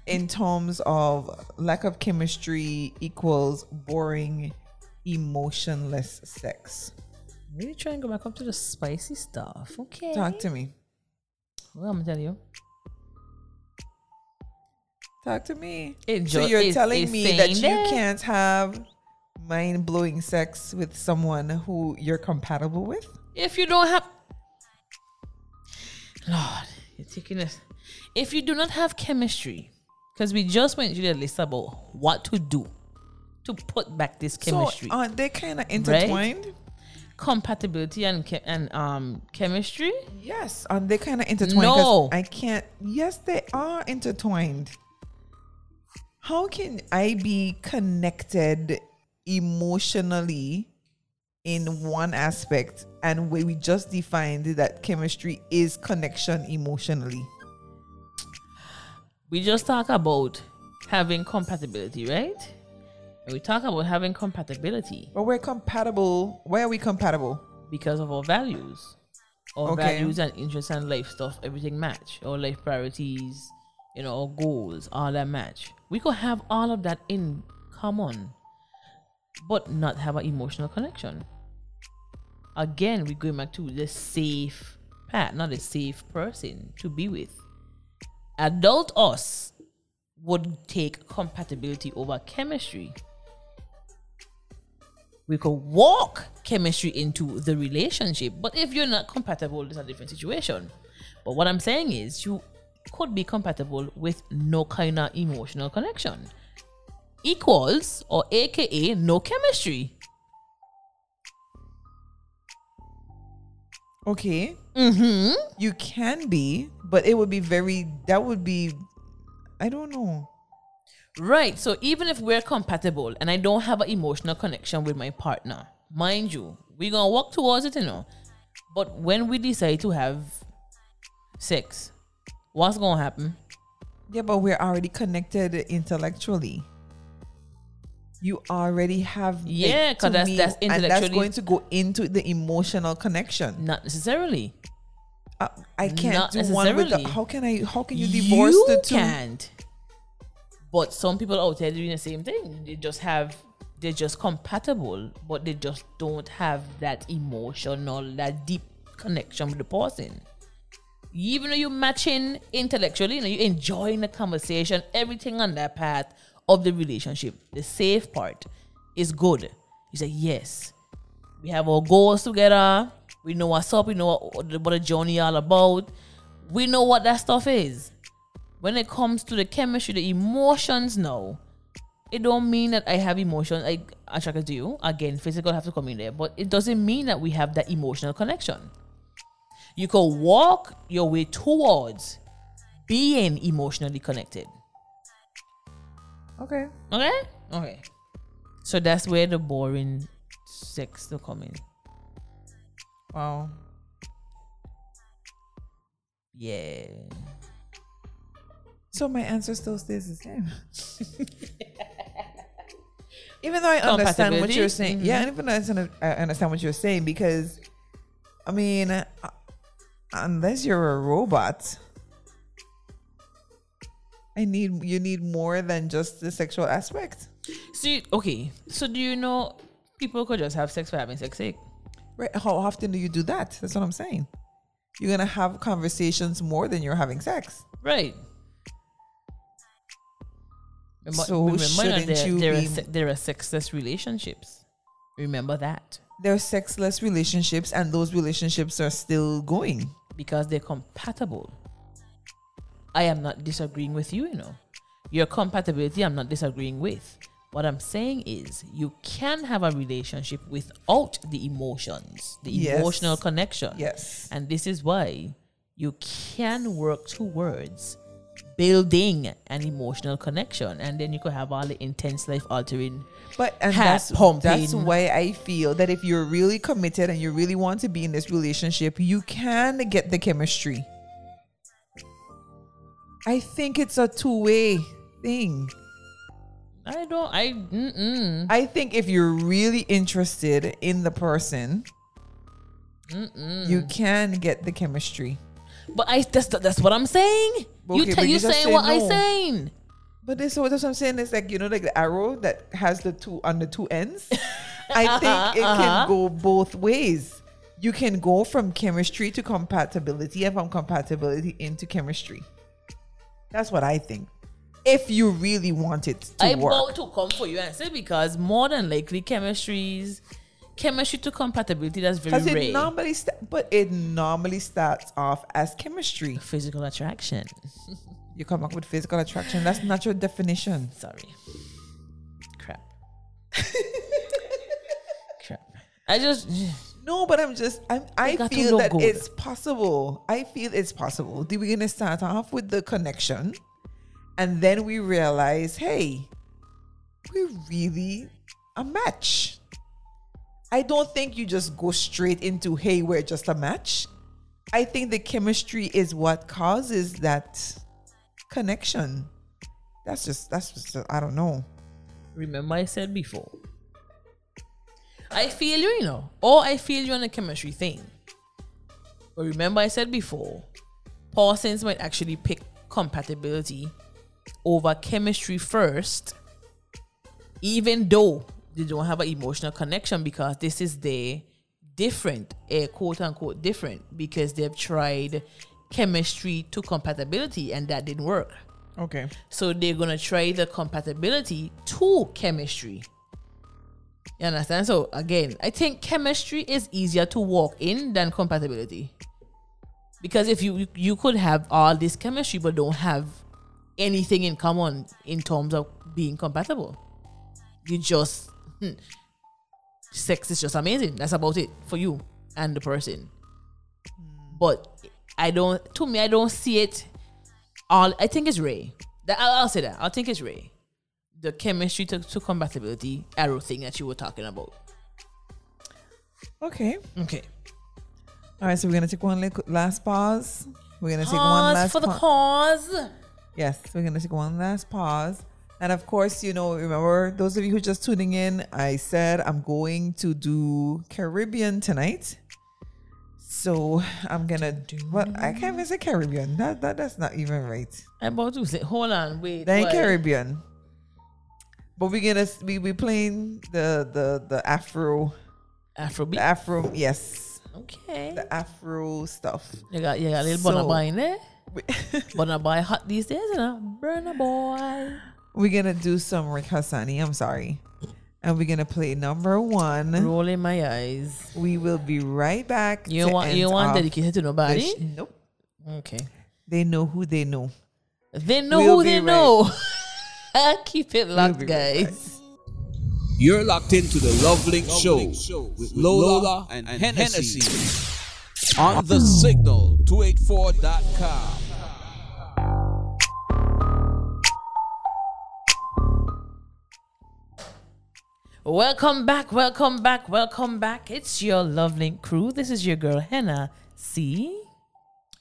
In terms of lack of chemistry equals boring, emotionless sex. Really try and go back up to the spicy stuff. Okay. Talk to me. Well, I'm gonna tell you. Talk to me. It So you're telling me that you that- can't have mind blowing sex with someone who you're compatible with? If you don't have, Lord, you're taking this. If you do not have chemistry, because we just went through the list about what to do to put back this chemistry, So aren't they kind of intertwined? compatibility and and um chemistry. Yes, aren't they kind of intertwined? No. I can't. Yes, they are intertwined. How can I be connected emotionally in one aspect and where we just defined that chemistry is connection emotionally? We just talk about having compatibility, right? And we talk about having compatibility But we're compatible. Why are we compatible? because of our values. Our Okay. values and interests and life stuff, everything match. Our life priorities, you know, our goals, all that match. We could have all of that in common, but not have an emotional connection. Again, we're going back to the safe path, not a safe person to be with. Adult us would take compatibility over chemistry we could walk chemistry into the relationship. But if you're not compatible, it's a different situation. But what I'm saying is, you could be compatible with no kind of emotional connection. Equals or AKA no chemistry. Okay, Mm-hmm. you can be, but it would be very. That would be. I don't know. Right. So even if we're compatible and I don't have an emotional connection with my partner, mind you, we're gonna walk towards it, you know. But when we decide to have sex, what's gonna happen? Yeah, but we're already connected intellectually. You already have Yeah, 'cause to that's- me, that's and that's going to go into the emotional connection. Not necessarily. Uh, I can't Not do one with the. necessarily. How can I? How can you divorce you the two? can't. But some people out there doing the same thing. They just have they're just compatible, but they just don't have that emotional, that deep connection with the person. Even though you're matching intellectually, you know, you're enjoying the conversation, everything on that path of the relationship, the safe part is good. You say, yes, we have our goals together. We know what's up. We know what, what the journey all about. We know what that stuff is. When it comes to the chemistry, the emotions now, it don't mean that I have emotions like attracted to you. Again, physical have to come in there, but it doesn't mean that we have that emotional connection. You can walk your way towards being emotionally connected. Okay. Okay? Okay. So that's where the boring sex will come in. Wow. Yeah. So my answer still stays the same. even though I understand what you're saying, Mhm. yeah, even though I understand- what you're saying because, I mean, uh, unless you're a robot, I need you need more than just the sexual aspect, See, okay. So do you know people could just have sex for having sex sake? right? How often do you do that? That's what I'm saying. You're gonna have conversations more than you're having sex. Right. Remember- So remember shouldn't there, you there be- are se- there are sexless relationships. Remember that There are sexless relationships, and those relationships are still going. because they're compatible. I am not disagreeing with you. You know, your compatibility. I'm not disagreeing with. What I'm saying is, you can have a relationship without the emotions, the Yes. emotional connection. Yes. And this is why you can work towards building an emotional connection, and then you could have all the intense life altering. But and that's pumping. that's why I feel that if you're really committed and you really want to be in this relationship, you can get the chemistry. I think it's a two-way thing. I don't. I. Mm-mm. I think if you're really interested in the person, you can get the chemistry. But I. That's that's what I'm saying. you Okay, tell but you you saying say what I no. saying. But this, so that's what I'm saying. It's like you know, like the arrow that has the two on the two ends. I think it uh-huh. can go both ways. You can go from chemistry to compatibility, and from compatibility into chemistry. That's what I think. If you really want it to work. I'm work, about to come for you and say because more than likely chemistries, chemistry to compatibility that's very it rare. normally, but it normally starts off as chemistry. Physical attraction. You come up with physical attraction. That's not your definition. Sorry. Crap. Crap. I just. No, but I'm just I'm, I got to feel look that good. it's possible. I feel it's possible. Do we're gonna start off with the connection, and then we realize, hey, we're really a match. I don't think you just go straight into hey, we're just a match. I think the chemistry is what causes that connection. That's just that's just I don't know. Remember, I said before. I feel you, you know, or I feel you on the chemistry thing. But remember, I said before, Parsons might actually pick compatibility over chemistry first, even though they don't have an emotional connection because this is their different, a quote unquote different, because they've tried chemistry to compatibility and that didn't work. Okay. So they're gonna try the compatibility to chemistry. You understand? So again, I think chemistry is easier to walk in than compatibility. Because if you you could have all this chemistry but don't have anything in common in terms of being compatible. You just hmm, sex is just amazing. That's about it for you and the person. But I don't to me I don't see it all I think it's Ray. That I'll, I'll say that. I think it's Ray. The chemistry to, to compatibility arrow thing that you were talking about. Okay. Okay. All right. So we're gonna take one last pause. We're gonna take one last Pause for the pa- cause. Yes, we're gonna take one last pause. And of course, you know, remember those of you who are just tuning in, I said I'm going to do Caribbean tonight. So I'm gonna do what I can't even say Caribbean. That, that that's not even right. I'm about to say, hold on, wait. Then? Caribbean. But we're gonna we we playing the the the Afro Afrobeat. the Afro yes okay. the Afro stuff. You got you got a little So- Burna Boy in there. We- Burna Boy hot these days, you know. Burna Boy. We're gonna do some Rick Hassani. I'm sorry, and we're gonna play number one. Rolling my eyes. We will be right back. You to want you end want off dedicated to the nobody? sh- nope. okay. They know who they know. They know We'll who be they right- know. Keep it locked, be right back. guys. You're locked into the LoveLink Show with Lola and HenneCee on the signal 284.com. Welcome back, welcome back, welcome back. It's your LoveLink crew. This is your girl Henna C.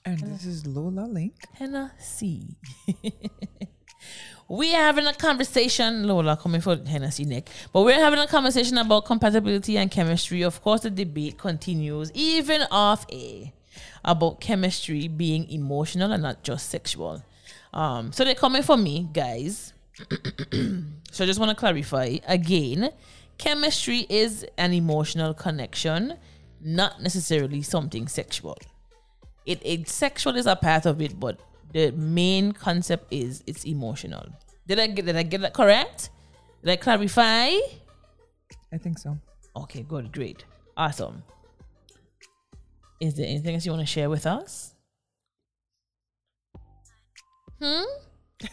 And this is Lola Link. HenneCee. we are having a conversation, Lola coming for HenneCee Nick, but we're having a conversation about compatibility and chemistry. Of course, the debate continues, even off air, about chemistry being emotional and not just sexual. Um, so they're coming for me, guys. So I just want to clarify again chemistry is an emotional connection, not necessarily something sexual. It, it sexual is a part of it, but the main concept is it's emotional. Did I get did I get that correct? Did I clarify? I think so. Okay, good, great. Awesome. Is there anything else you want to share with us? Hmm?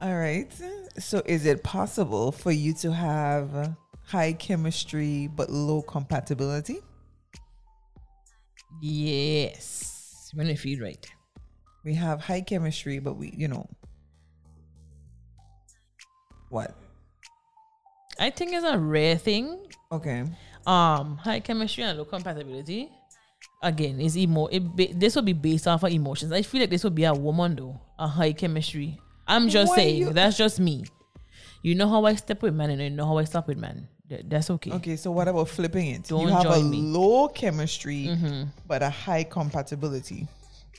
All right. So, is it possible for you to have high chemistry but low compatibility? Yes. When I feel right. we have high chemistry, but we, you know, what? I think it's a rare thing. Okay. Um, high chemistry and low compatibility. Again, is emo. It ba- this will be based off of emotions. I feel like this would be a woman though, a high chemistry. I'm just Why saying. you- That's just me. You know how I step with men, and you know how I stop with men. Th- That's okay. Okay, so what about flipping it? Don't you have a me. low chemistry, but a high compatibility.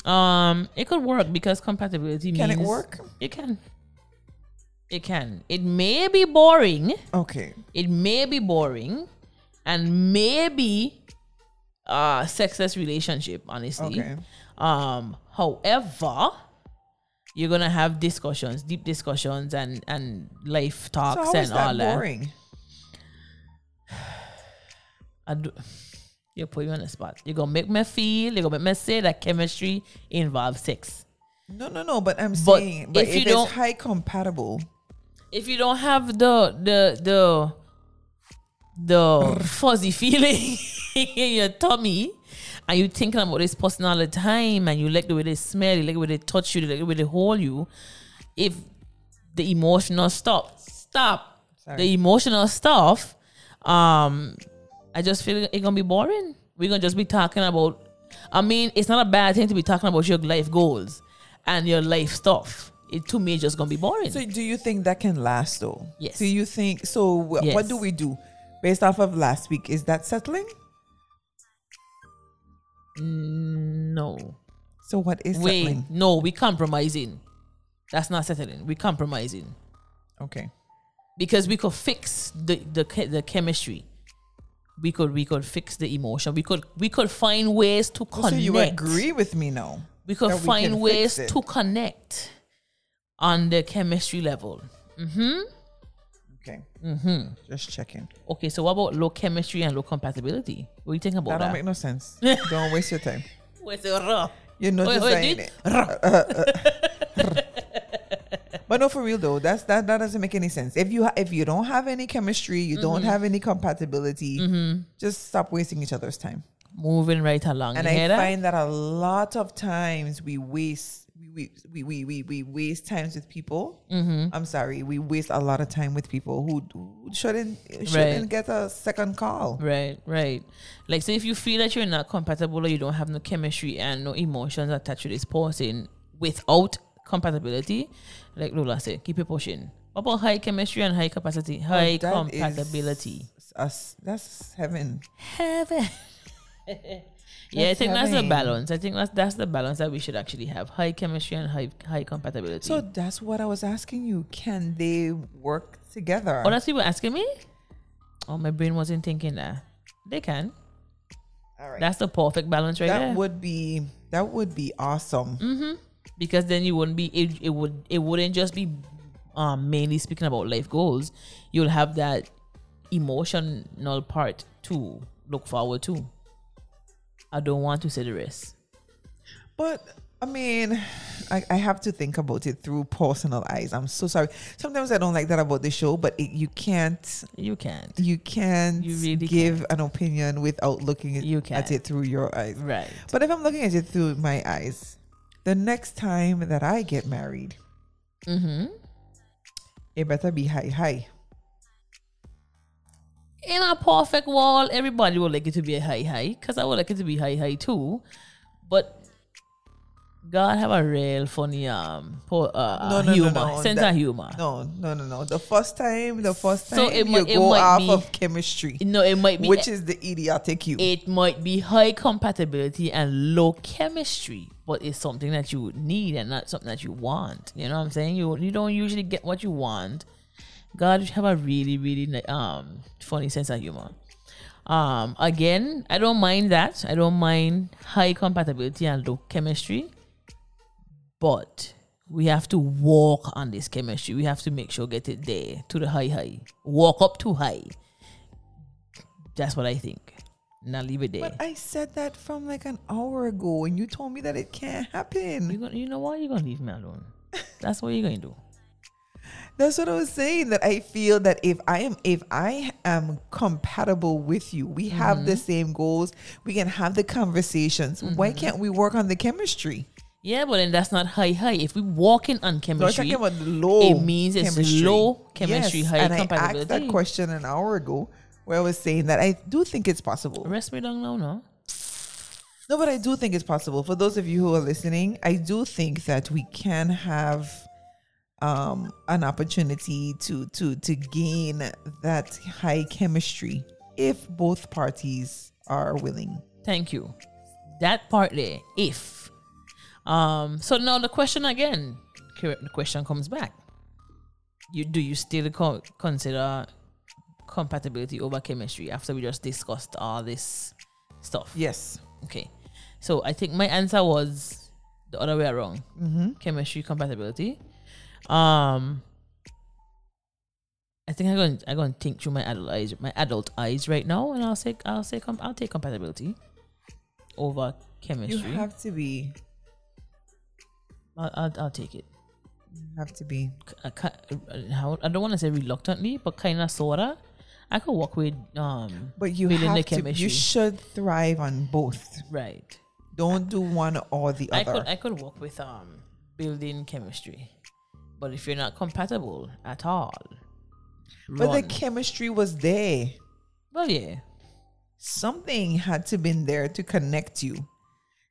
Um, it could work because compatibility. Can it work? It can. It can. It may be boring. Okay. It may be boring, and maybe uh sexless relationship. Honestly. Okay. Um. However, you're gonna have discussions, deep discussions, and and life talks how and all that. boring? I do. You put me on the spot. You're gonna make me feel. You're gonna make me say that chemistry involves sex. No, no, no. But I'm But saying, but if if, you it's don't- high compatible, if you don't have the the the the fuzzy feeling in your tummy and you thinking about this person all the time and you like the way they smell, you like the way they touch you, you like the way they hold you, if the emotional stop stop Sorry. the emotional stuff, um I just feel it's gonna be boring. We're gonna just be talking about I mean, it's not a bad thing to be talking about your life goals and your life stuff. It to me it's just gonna be boring. so do you think that can last though? Yes. Do you think so? Yes. What do we do based off of last week? Is that settling? No. So what is Wait, settling? no, we compromising. That's not settling. We compromising Okay. Because we could fix the the the chemistry. We could we could fix the emotion. We could we could find ways to connect. So you agree with me now? We could that we find can ways to connect on the chemistry level. Mm-hmm. Okay. Mm-hmm. Just checking. Okay, so what about low chemistry and low compatibility? What do you think about That about don't that? make no sense. don't waste your time. Where's the raw? You're not Wait, just wait, it. But no, for real though, that's that that doesn't make any sense. If you ha- if you don't have any chemistry, you don't Mm-hmm. have any compatibility, just stop wasting each other's time. Moving right along. And you I that? find that a lot of times we waste we we we we, we waste times with people. Mm-hmm. I'm sorry, we waste a lot of time with people who, who shouldn't shouldn't Right. get a second call. Right, right. Like, so if you feel that you're not compatible or you don't have no chemistry and no emotions attached to this person without compatibility, like Lola said, keep it pushing. What about high chemistry and high capacity, high Oh, that compatibility? is us that's heaven. Heaven. yeah, I think that's the balance. I think that's that's the balance that we should actually have: high chemistry and high high compatibility. So that's what I was asking you. Can they work together? oh, that's what you were asking me. Oh, my brain wasn't thinking that. They can. All right. That's the perfect balance right that there. would be that would be awesome. Mm. Because then you wouldn't be it, it would it wouldn't just be um mainly speaking about life goals you'll have that emotional part to look forward to i don't want to say the rest But I mean, I, I have to think about it through personal eyes. I'm so sorry. Sometimes I don't like that about the show, but it, you can't you can't you can't You really give an opinion without looking at, You at can't. it through your eyes. right But if I'm looking at it through my eyes, the next time that I get married, mm-hmm. it better be high high. in a perfect world everybody would like it to be a high high because i would like it to be high high too but God have a real funny um po- uh, No, uh, no, no, humor, no, sense that- of humor. No, no, no, no. The first time, the first time So it you might- go might off be- of chemistry, No, it might be which is the idiotic you. it might be high compatibility and low chemistry, but it's something that you need and not something that you want. You know what I'm saying? You you don't usually get what you want. God have a really really um funny sense of humor. Um, again, I don't mind that. I don't mind high compatibility and low chemistry, but we have to walk on this chemistry. We have to make sure get it there to the high high. Walk up to high. That's what I think. Now leave it there. But I said that from like an hour ago, and you told me that it can't you happen. gonna, you know what? You're gonna leave me alone. That's what you're gonna do. That's what I was saying. That I feel that if I am, if I am compatible with you, we have Mm-hmm. the same goals. We can have the conversations. Why can't we work on the chemistry? Yeah, but then that's not high high. If we walking on No, I'm chemistry, talking about the low. it means it's low chemistry, yes. high and I asked that question an hour ago, where I was saying that I do think it's possible. rest me down now, no. No, but I do think it's possible. For those of you who are listening, I do think that we can have um an opportunity to to to gain that high chemistry if both parties are willing. Thank you. That part there, if. Um. So now the question again. The question comes back. You do you still co- consider compatibility over chemistry after we just discussed all this stuff? Yes. Okay. So I think my answer was the other way around. Mm-hmm. Chemistry compatibility. Um. I think I'm gonna I'm going to think through my adult eyes, my adult eyes right now, and I'll say, I'll say, I'll take compatibility over chemistry. You have to be. I'll, I'll, I'll take it. Have to be. I, I don't want to say reluctantly, but kind of sorta. I could work with um. But you building the have to. You should thrive on both. right. Don't do one or the I other. could I could work with um building chemistry, but if you're not compatible at all, but the chemistry was there. well yeah, Something had to been there to connect you.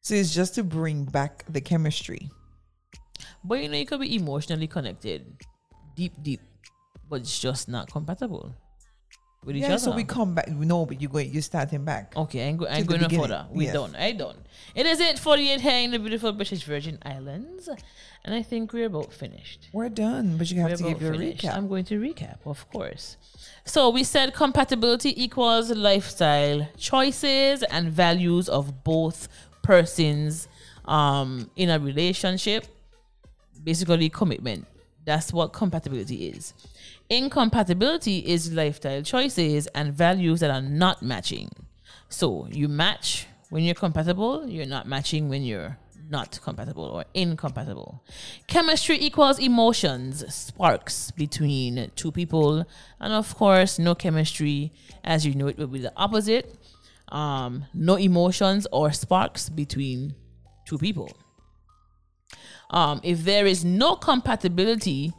So it's just to bring back the chemistry. But you know you could be emotionally connected, deep deep, but it's just not compatible with each other. Yeah, so we come back. No, but you go. You're starting back. Okay, I'm, go- I'm going no further. We yes. done. I done. It is it 48 here in the beautiful British Virgin Islands, and I think we're about finished. We're done, but you have We're to give your finished. recap. I'm going to recap, of course. So we said compatibility equals lifestyle choices and values of both persons um, in a relationship. Basically, commitment. That's what compatibility is. Incompatibility is lifestyle choices and values that are not matching. So you match when you're compatible, you're not matching when you're not compatible or incompatible. Chemistry equals emotions, sparks between two people, and of course, no chemistry, as you know it, will be the opposite. Um, no emotions or sparks between two people. Um, if there is no compatibility,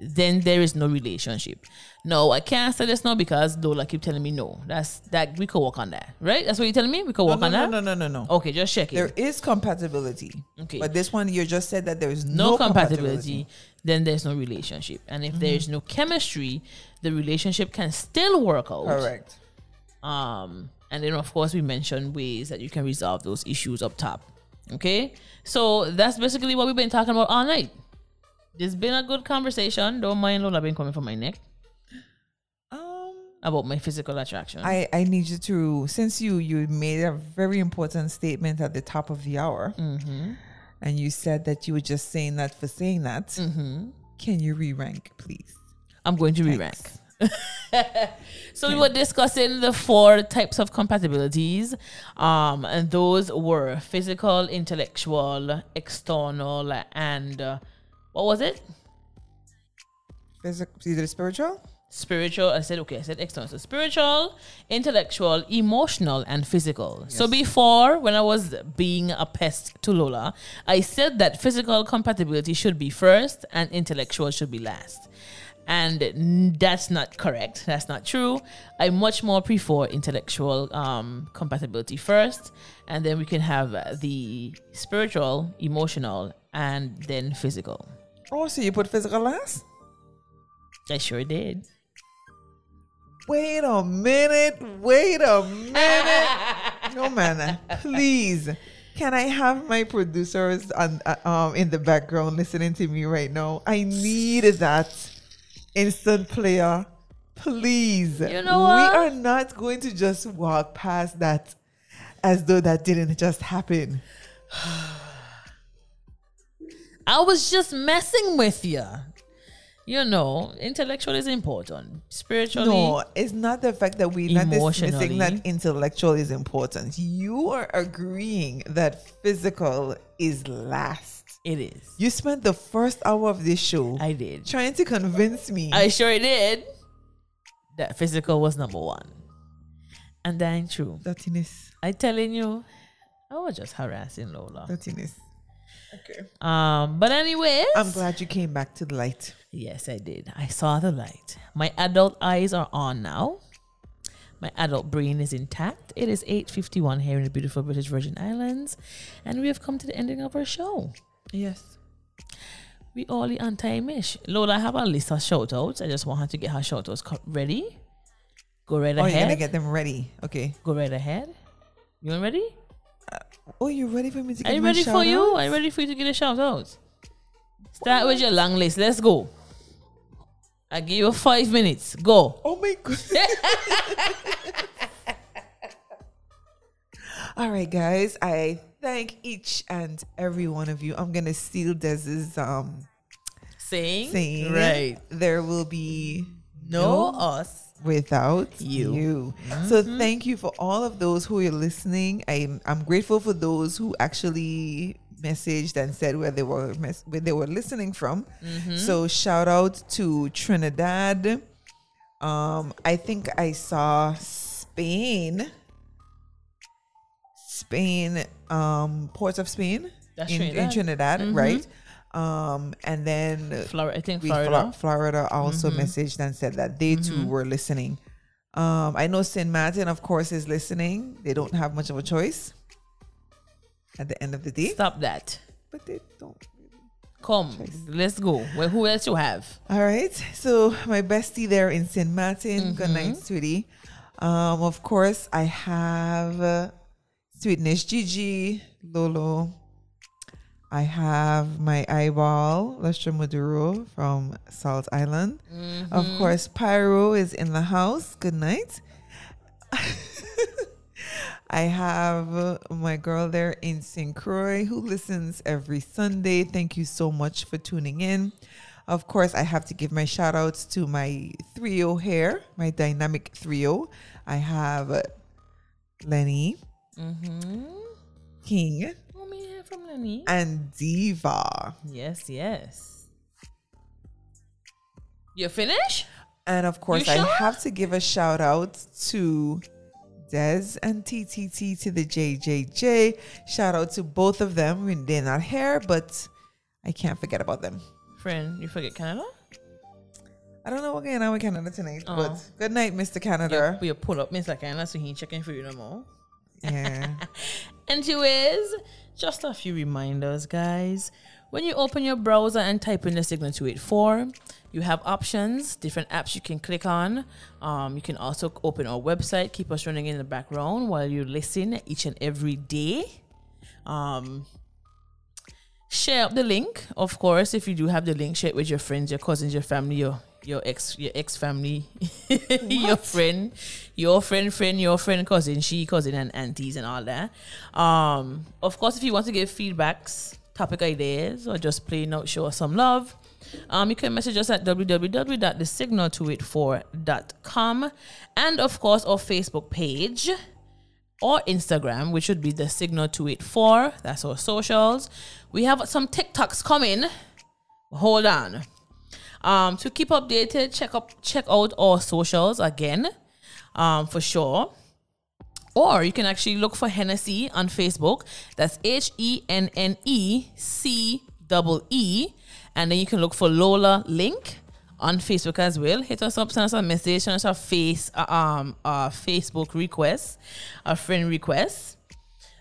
then there is no relationship. No, I can't say this now because Lola keep telling me no. That's that we could work on that, right? That's what you're telling me. We could work no, on no, that. no, no, no, no. no. Okay, just check it. There is compatibility. Okay. But this one, you just said that there is no, no, compatibility, then there's no relationship. And if there's no chemistry, the relationship can still work out. Correct. Um, and then of course we mentioned ways that you can resolve those issues up top. Okay, so that's basically what we've been talking about all night. It's been a good conversation. Don't mind Lola been coming from my neck Um, about my physical attraction. I I need you to since you you made a very important statement at the top of the hour, mm-hmm. and you said that you were just saying that for saying that. Mm-hmm. Can you re-rank, please? I'm going to re-rank. so we were discussing the four types of compatibilities, um, and those were physical, intellectual, external, and uh, what was it? Physical, is it spiritual? Spiritual. I said okay. I said external. So spiritual, intellectual, emotional, and physical. So before, when I was being a pest to Lola, I said that physical compatibility should be first and intellectual should be last. And that's not correct. That's not true. I much more prefer intellectual um, compatibility first, and then we can have the spiritual, emotional, and then physical. Oh, so you put physical last? I sure did. Wait a minute. Wait a minute. no man, please. Can I have my producers on uh, um in the background listening to me right now? I need that instant player. Please. You know what? we are not going to just walk past that as though that didn't just happen. I was just messing with you. You know, intellectual is important. Spiritually, No, it's not the fact that we're not dismissing that intellectual is important. You are agreeing that physical is last. It is. You spent the first hour of this show I did. trying to convince me. I sure did. That physical was number one, and that ain't true. Dirtiness. I telling you, I was just harassing Lola. Dirtiness. Okay. Um, but anyways, I'm glad you came back to the light. yes, I did. I saw the light. My adult eyes are on now. My adult brain is intact. It is 8:51 here in the beautiful British Virgin Islands, and we have come to the ending of our show. Yes. We all on time-ish. Lola, I have a list of shout-outs. I just want her to get her shout-outs co- ready. Go right Oh, you're ahead. gonna get them ready. Okay. Go right ahead. You ready? Uh, oh, you ready for me to get Are you ready for shout you? Are you ready for you to get a shout out? Start with your long list. Let's go. I give you five minutes. Go. Oh my goodness. All right, guys. I thank each and every one of you. I'm gonna steal Dez's um Sing. saying. Right. There will be No us. without You. you. So thank you for all of those who are listening. I'm I'm grateful for those who actually messaged and said where they were mes- where they were listening from. So shout out to Trinidad. Um, I think I saw Spain. Spain, um, Port of Spain That's in, in Trinidad. Trinidad, right? Um, and then Florida. I think Florida. Mm-hmm. Florida, also messaged and said that they too were listening. Um, I know St. Martin, of course, is listening. They don't have much of a choice at the end of the day, Stop that. but they don't. Come. Let's go. Well, who else you have? All right. So my bestie there in St. Martin. Good night, sweetie. Um, of course, I have uh, Sweetness Gigi, Lolo. I have my eyeball, Lustra Maduro from Salt Island. Mm-hmm. Of course, Pyro is in the house. Good night. I have my girl there in St. Croix who listens every Sunday. Thank you so much for tuning in. Of course, I have to give my shout outs to my trio oh here, my dynamic trio. Oh. I have Lenny, Mm-hmm. King, Oh, me hear from Lenny. and Diva. Yes, yes. You finish? And of course, You I have to give a shout out to Des and TTT to the JJJ. Shout out to both of them. I mean, they're not here, but I can't forget about them. Friend, you forget Canada? I don't know what's going on with Canada tonight, Oh. but good night, Mr. Canada. you pull up Mr. Canada so he ain't checking for you no more. Yeah. Anyways, just a few reminders, guys. When you open your browser and type in the signal 284, you have options, different apps you can click on. Um, you can also open our website, keep us running in the background while you listen each and every day. Um, share up the link, of course, if you do have the link, share it with your friends, your cousins, your family, your your ex your ex family, your friend, your friend, friend, your friend, cousin, she, cousin, and aunties and all that. Um, of course, if you want to give feedbacks, topic ideas, or just plain out show us some love, um, you can message us at www.thesignal284.com and of course our Facebook page or Instagram, which would be the Signal 284. That's our socials. We have some TikToks coming. Hold on. Um, to keep updated, check up check out our socials again. Um, for sure. Or you can actually look for HenneCee on Facebook. That's H E N N E C double E. And then you can look for Lola Link on Facebook as well. Hit us up, send us a message, send us a face, uh, um, a Facebook request, a friend request.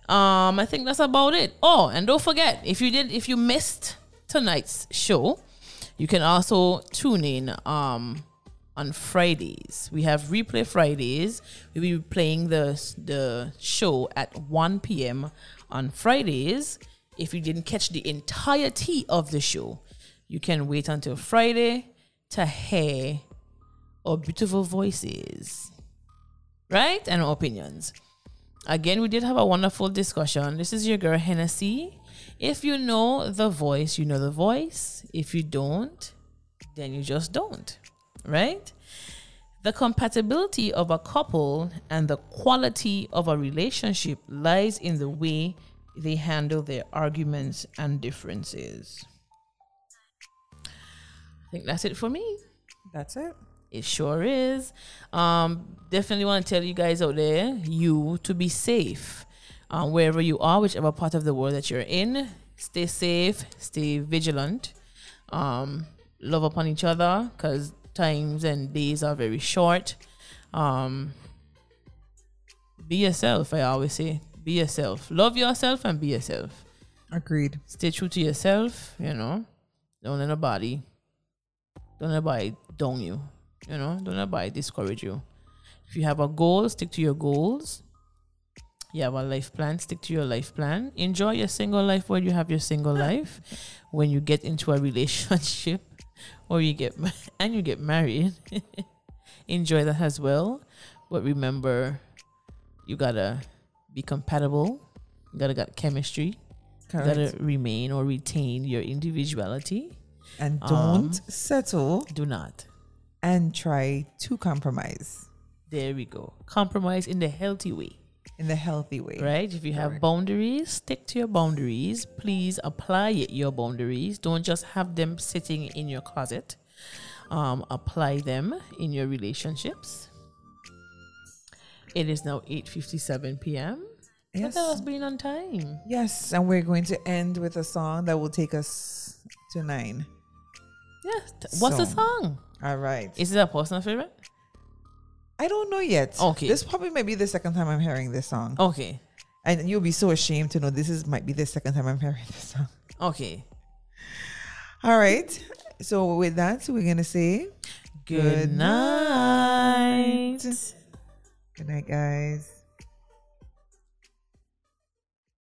Um, I think that's about it. Oh, and don't forget if you did, if you missed tonight's show, you can also tune in um on Fridays. We have replay Fridays. We'll be playing the the show at 1 p.m. on Fridays. If you didn't catch the entirety of the show, you can wait until Friday to hear our beautiful voices, right? And our opinions. Again, we did have a wonderful discussion. This is your girl HenneCee. If you know the voice, you know the voice. If you don't, then you just don't, right? The compatibility of a couple and the quality of a relationship lies in the way they handle their arguments and differences. I think that's it for me. That's it. It sure is. Um, definitely want to tell you guys out there, you to be safe. Um, wherever you are, whichever part of the world that you're in, stay safe, stay vigilant, um, love upon each other because times and days are very short. Um, be yourself. I always say, be yourself. Love yourself and be yourself. Agreed. Stay true to yourself. You know, don't let nobody, don't let nobody down you. You know, don't let nobody discourage you. If you have a goal, stick to your goals. You have a life plan, stick to your life plan. Enjoy your single life while you have your single life. When you get into a relationship or you get and you get married, enjoy that as well. But remember, you gotta be compatible. You gotta got chemistry. You gotta remain or retain your individuality. and don't um, settle Do not. and try to compromise There we go. Compromise in the healthy way. In the healthy way. right? If you have Correct. boundaries, stick to your boundaries. Please apply your boundaries. Don't just have them sitting in your closet. Um, apply them in your relationships. It is now 8:57 p.m. Yes. at us being on time. Yes, and we're going to end with a song that will take us to nine. Yes. What's the song? All right. Is it a personal favorite? I don't know yet. Okay. This probably might be the second time I'm hearing this song. Okay. And you'll be so ashamed to know this is might be the second time I'm hearing this song. Okay. All right. So with that, we're gonna say Good Good night. good night, guys.